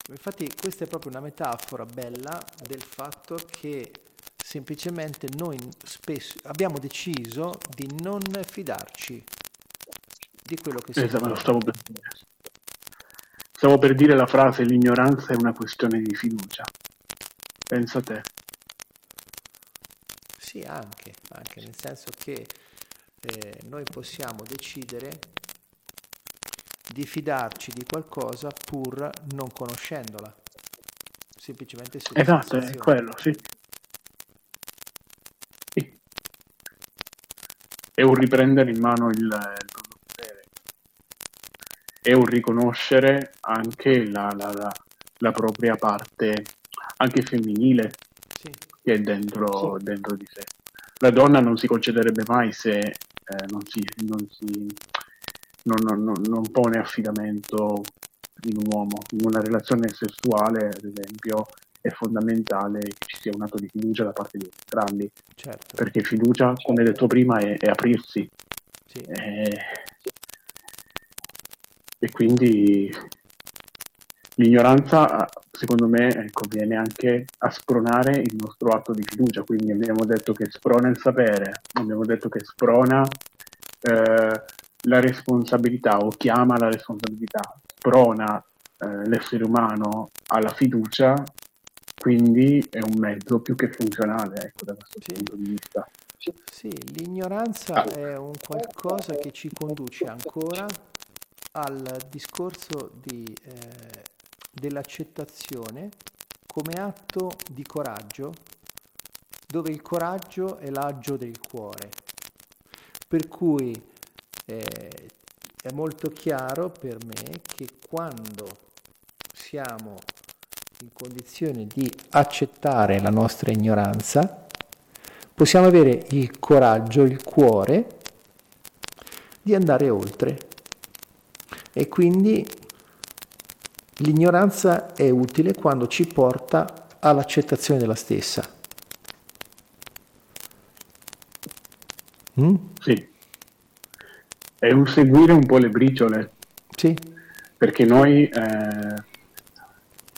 Infatti questa è proprio una metafora bella del fatto che semplicemente noi spesso abbiamo deciso di non fidarci di quello che si esatto, stavo per dire. Stavo per dire la frase l'ignoranza è una questione di fiducia. Pensa a te. Sì, anche, anche nel senso che eh, noi possiamo decidere di fidarci di qualcosa pur non conoscendola. Semplicemente su Esatto, è quello, sì. sì. È un riprendere in mano il, il è un riconoscere anche la, la, la, la propria parte anche femminile sì. che è dentro, sì. dentro, di sé. La donna non si concederebbe mai se eh, non, si, non, si, non, non, non pone affidamento in un uomo. In una relazione sessuale, ad esempio, è fondamentale che ci sia un atto di fiducia da parte di entrambi. Certo. Perché fiducia, certo. come detto prima, è, è aprirsi. Sì. È, e quindi l'ignoranza, secondo me, ecco, viene anche a spronare il nostro atto di fiducia. Quindi abbiamo detto che sprona il sapere, abbiamo detto che sprona eh, la responsabilità o chiama la responsabilità, sprona eh, l'essere umano alla fiducia, quindi è un mezzo più che funzionale ecco, da questo sì. punto di vista. Sì, l'ignoranza ah. è un qualcosa che ci conduce ancora al discorso di, eh, dell'accettazione come atto di coraggio, dove il coraggio è l'aggio del cuore. Per cui eh, è molto chiaro per me che quando siamo in condizione di accettare la nostra ignoranza, possiamo avere il coraggio, il cuore di andare oltre e quindi l'ignoranza è utile quando ci porta all'accettazione della stessa. Mm? Sì, è un seguire un po' le briciole. Sì. Perché noi, eh,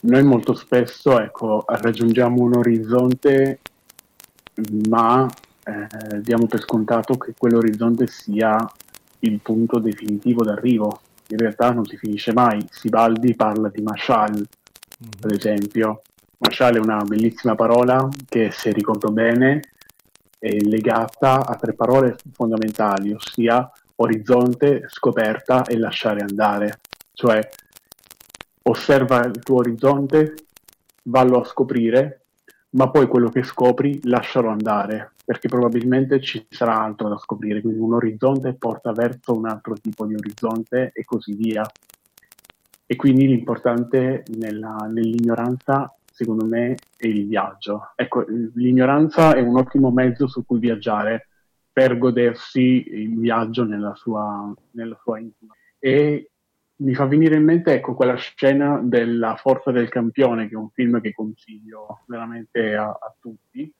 noi molto spesso ecco, raggiungiamo un orizzonte, ma eh, diamo per scontato che quell'orizzonte sia il punto definitivo d'arrivo in realtà non si finisce mai. Sibaldi parla di mashal, mm-hmm. ad esempio. Mashal è una bellissima parola che, se ricordo bene, è legata a tre parole fondamentali, ossia orizzonte, scoperta e lasciare andare. Cioè, osserva il tuo orizzonte, vallo a scoprire, ma poi quello che scopri lascialo andare perché probabilmente ci sarà altro da scoprire, quindi un orizzonte porta verso un altro tipo di orizzonte e così via. E quindi l'importante nella, nell'ignoranza secondo me, è il viaggio. Ecco, l'ignoranza è un ottimo mezzo su cui viaggiare per godersi il viaggio nella sua, nella sua intima. E mi fa venire in mente ecco, quella scena della Forza del Campione, che è un film che consiglio veramente a, a tutti,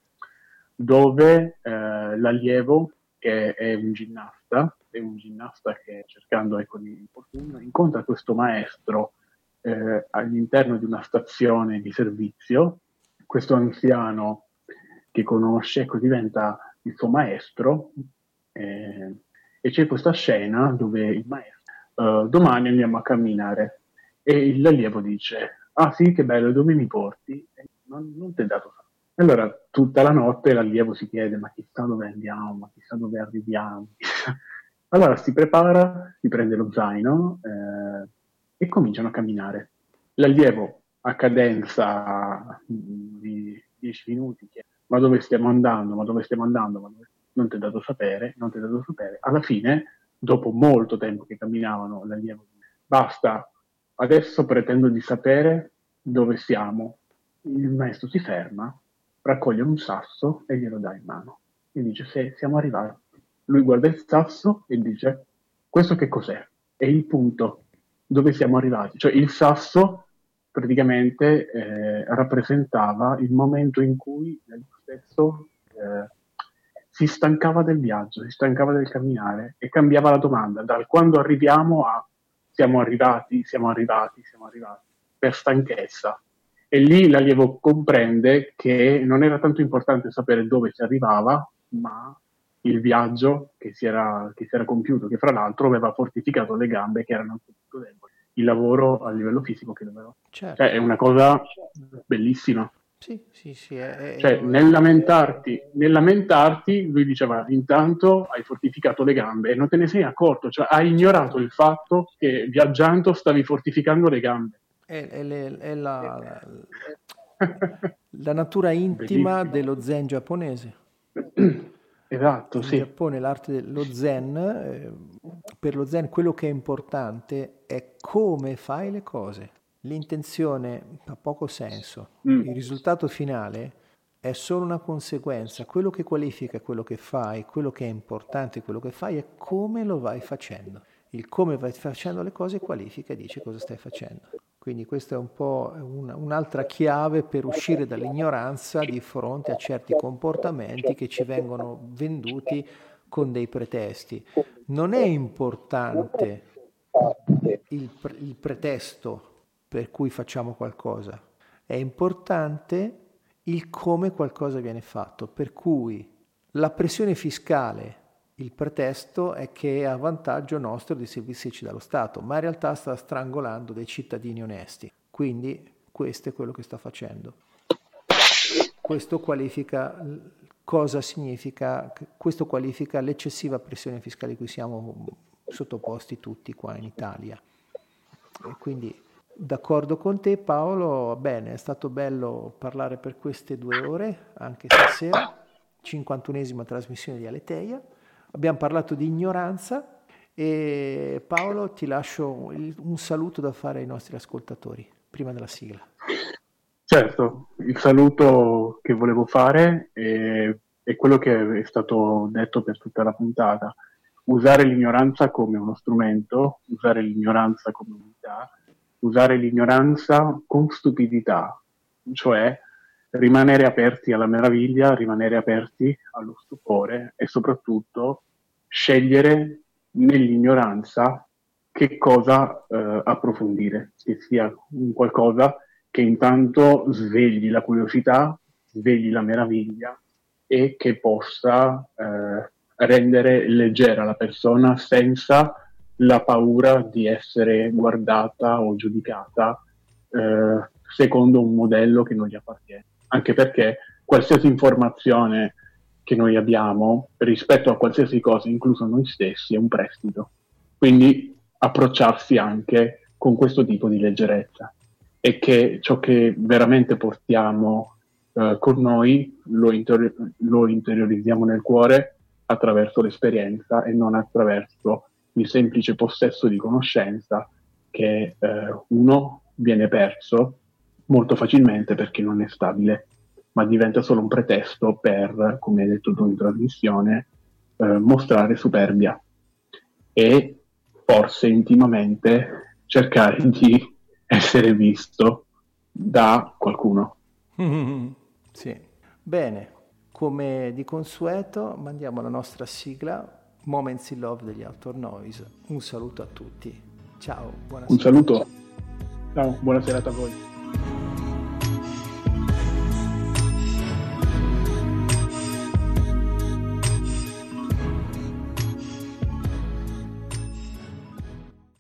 dove eh, l'allievo, che è un ginnasta, è un ginnasta che cercando ecco, di infortunio, incontra questo maestro eh, all'interno di una stazione di servizio, questo anziano che conosce, ecco, diventa il suo maestro eh, e c'è questa scena dove il maestro uh, domani andiamo a camminare e l'allievo dice ah sì che bello dove mi porti? non, non ti è dato fatto allora tutta la notte l'allievo si chiede ma chissà dove andiamo, ma chissà dove arriviamo? Allora si prepara, si prende lo zaino eh, e cominciano a camminare. L'allievo a cadenza di 10 minuti chiede ma dove stiamo andando, ma dove stiamo andando, ma dove... non ti è dato sapere, non ti è dato sapere. Alla fine dopo molto tempo che camminavano l'allievo, basta, adesso pretendo di sapere dove siamo. Il maestro si ferma, raccoglie un sasso e glielo dà in mano. E dice, se siamo arrivati. Lui guarda il sasso e dice, questo che cos'è? È il punto dove siamo arrivati. Cioè il sasso praticamente eh, rappresentava il momento in cui lui stesso eh, si stancava del viaggio, si stancava del camminare e cambiava la domanda dal quando arriviamo a siamo arrivati, siamo arrivati, siamo arrivati, per stanchezza. E lì l'allievo comprende che non era tanto importante sapere dove si arrivava, ma il viaggio che si era, che si era compiuto, che fra l'altro aveva fortificato le gambe che erano molto deboli. Il lavoro a livello fisico che doveva. Certo. Cioè, è una cosa bellissima. Sì, sì, sì. È, cioè, è... Nel, lamentarti, nel lamentarti, lui diceva, intanto hai fortificato le gambe e non te ne sei accorto, cioè hai ignorato il fatto che viaggiando stavi fortificando le gambe. È, è, è la, la, natura intima Bellissimo. dello zen giapponese. Esatto, In sì. In Giappone l'arte dello zen, eh, per lo zen quello che è importante è come fai le cose l'intenzione ha poco senso, mm. il risultato finale è solo una conseguenza, quello che qualifica quello che fai, quello che è importante quello che fai è come lo vai facendo. Il come vai facendo le cose qualifica e dice cosa stai facendo. Quindi questa è un po' una, un'altra chiave per uscire dall'ignoranza di fronte a certi comportamenti che ci vengono venduti con dei pretesti. Non è importante il, il pretesto per cui facciamo qualcosa. È importante il come qualcosa viene fatto, per cui la pressione fiscale, il pretesto è che è a vantaggio nostro di servirsi dallo Stato, ma in realtà sta strangolando dei cittadini onesti. Quindi questo è quello che sta facendo. Questo qualifica cosa significa, questo qualifica l'eccessiva pressione fiscale cui siamo sottoposti tutti qua in Italia. E quindi D'accordo con te Paolo, bene, è stato bello parlare per queste due ore, anche stasera, 51esima trasmissione di Aleteia. Abbiamo parlato di ignoranza e Paolo ti lascio un saluto da fare ai nostri ascoltatori prima della sigla. Certo, il saluto che volevo fare è, è quello che è stato detto per tutta la puntata. Usare l'ignoranza come uno strumento, usare l'ignoranza come unità usare l'ignoranza con stupidità, cioè rimanere aperti alla meraviglia, rimanere aperti allo stupore e soprattutto scegliere nell'ignoranza che cosa eh, approfondire, che sia un qualcosa che intanto svegli la curiosità, svegli la meraviglia e che possa eh, rendere leggera la persona senza la paura di essere guardata o giudicata eh, secondo un modello che non gli appartiene. Anche perché qualsiasi informazione che noi abbiamo rispetto a qualsiasi cosa, incluso noi stessi, è un prestito. Quindi approcciarsi anche con questo tipo di leggerezza e che ciò che veramente portiamo eh, con noi lo, inter- lo interiorizziamo nel cuore attraverso l'esperienza e non attraverso il semplice possesso di conoscenza che eh, uno viene perso molto facilmente perché non è stabile, ma diventa solo un pretesto per, come hai detto tu in trasmissione, eh, mostrare superbia e forse intimamente cercare di essere visto da qualcuno. Sì, bene, come di consueto mandiamo la nostra sigla Moments in Love degli Outdoor Noise. Un saluto a tutti. Ciao, buonasera. Un saluto. Ciao, buona serata a voi.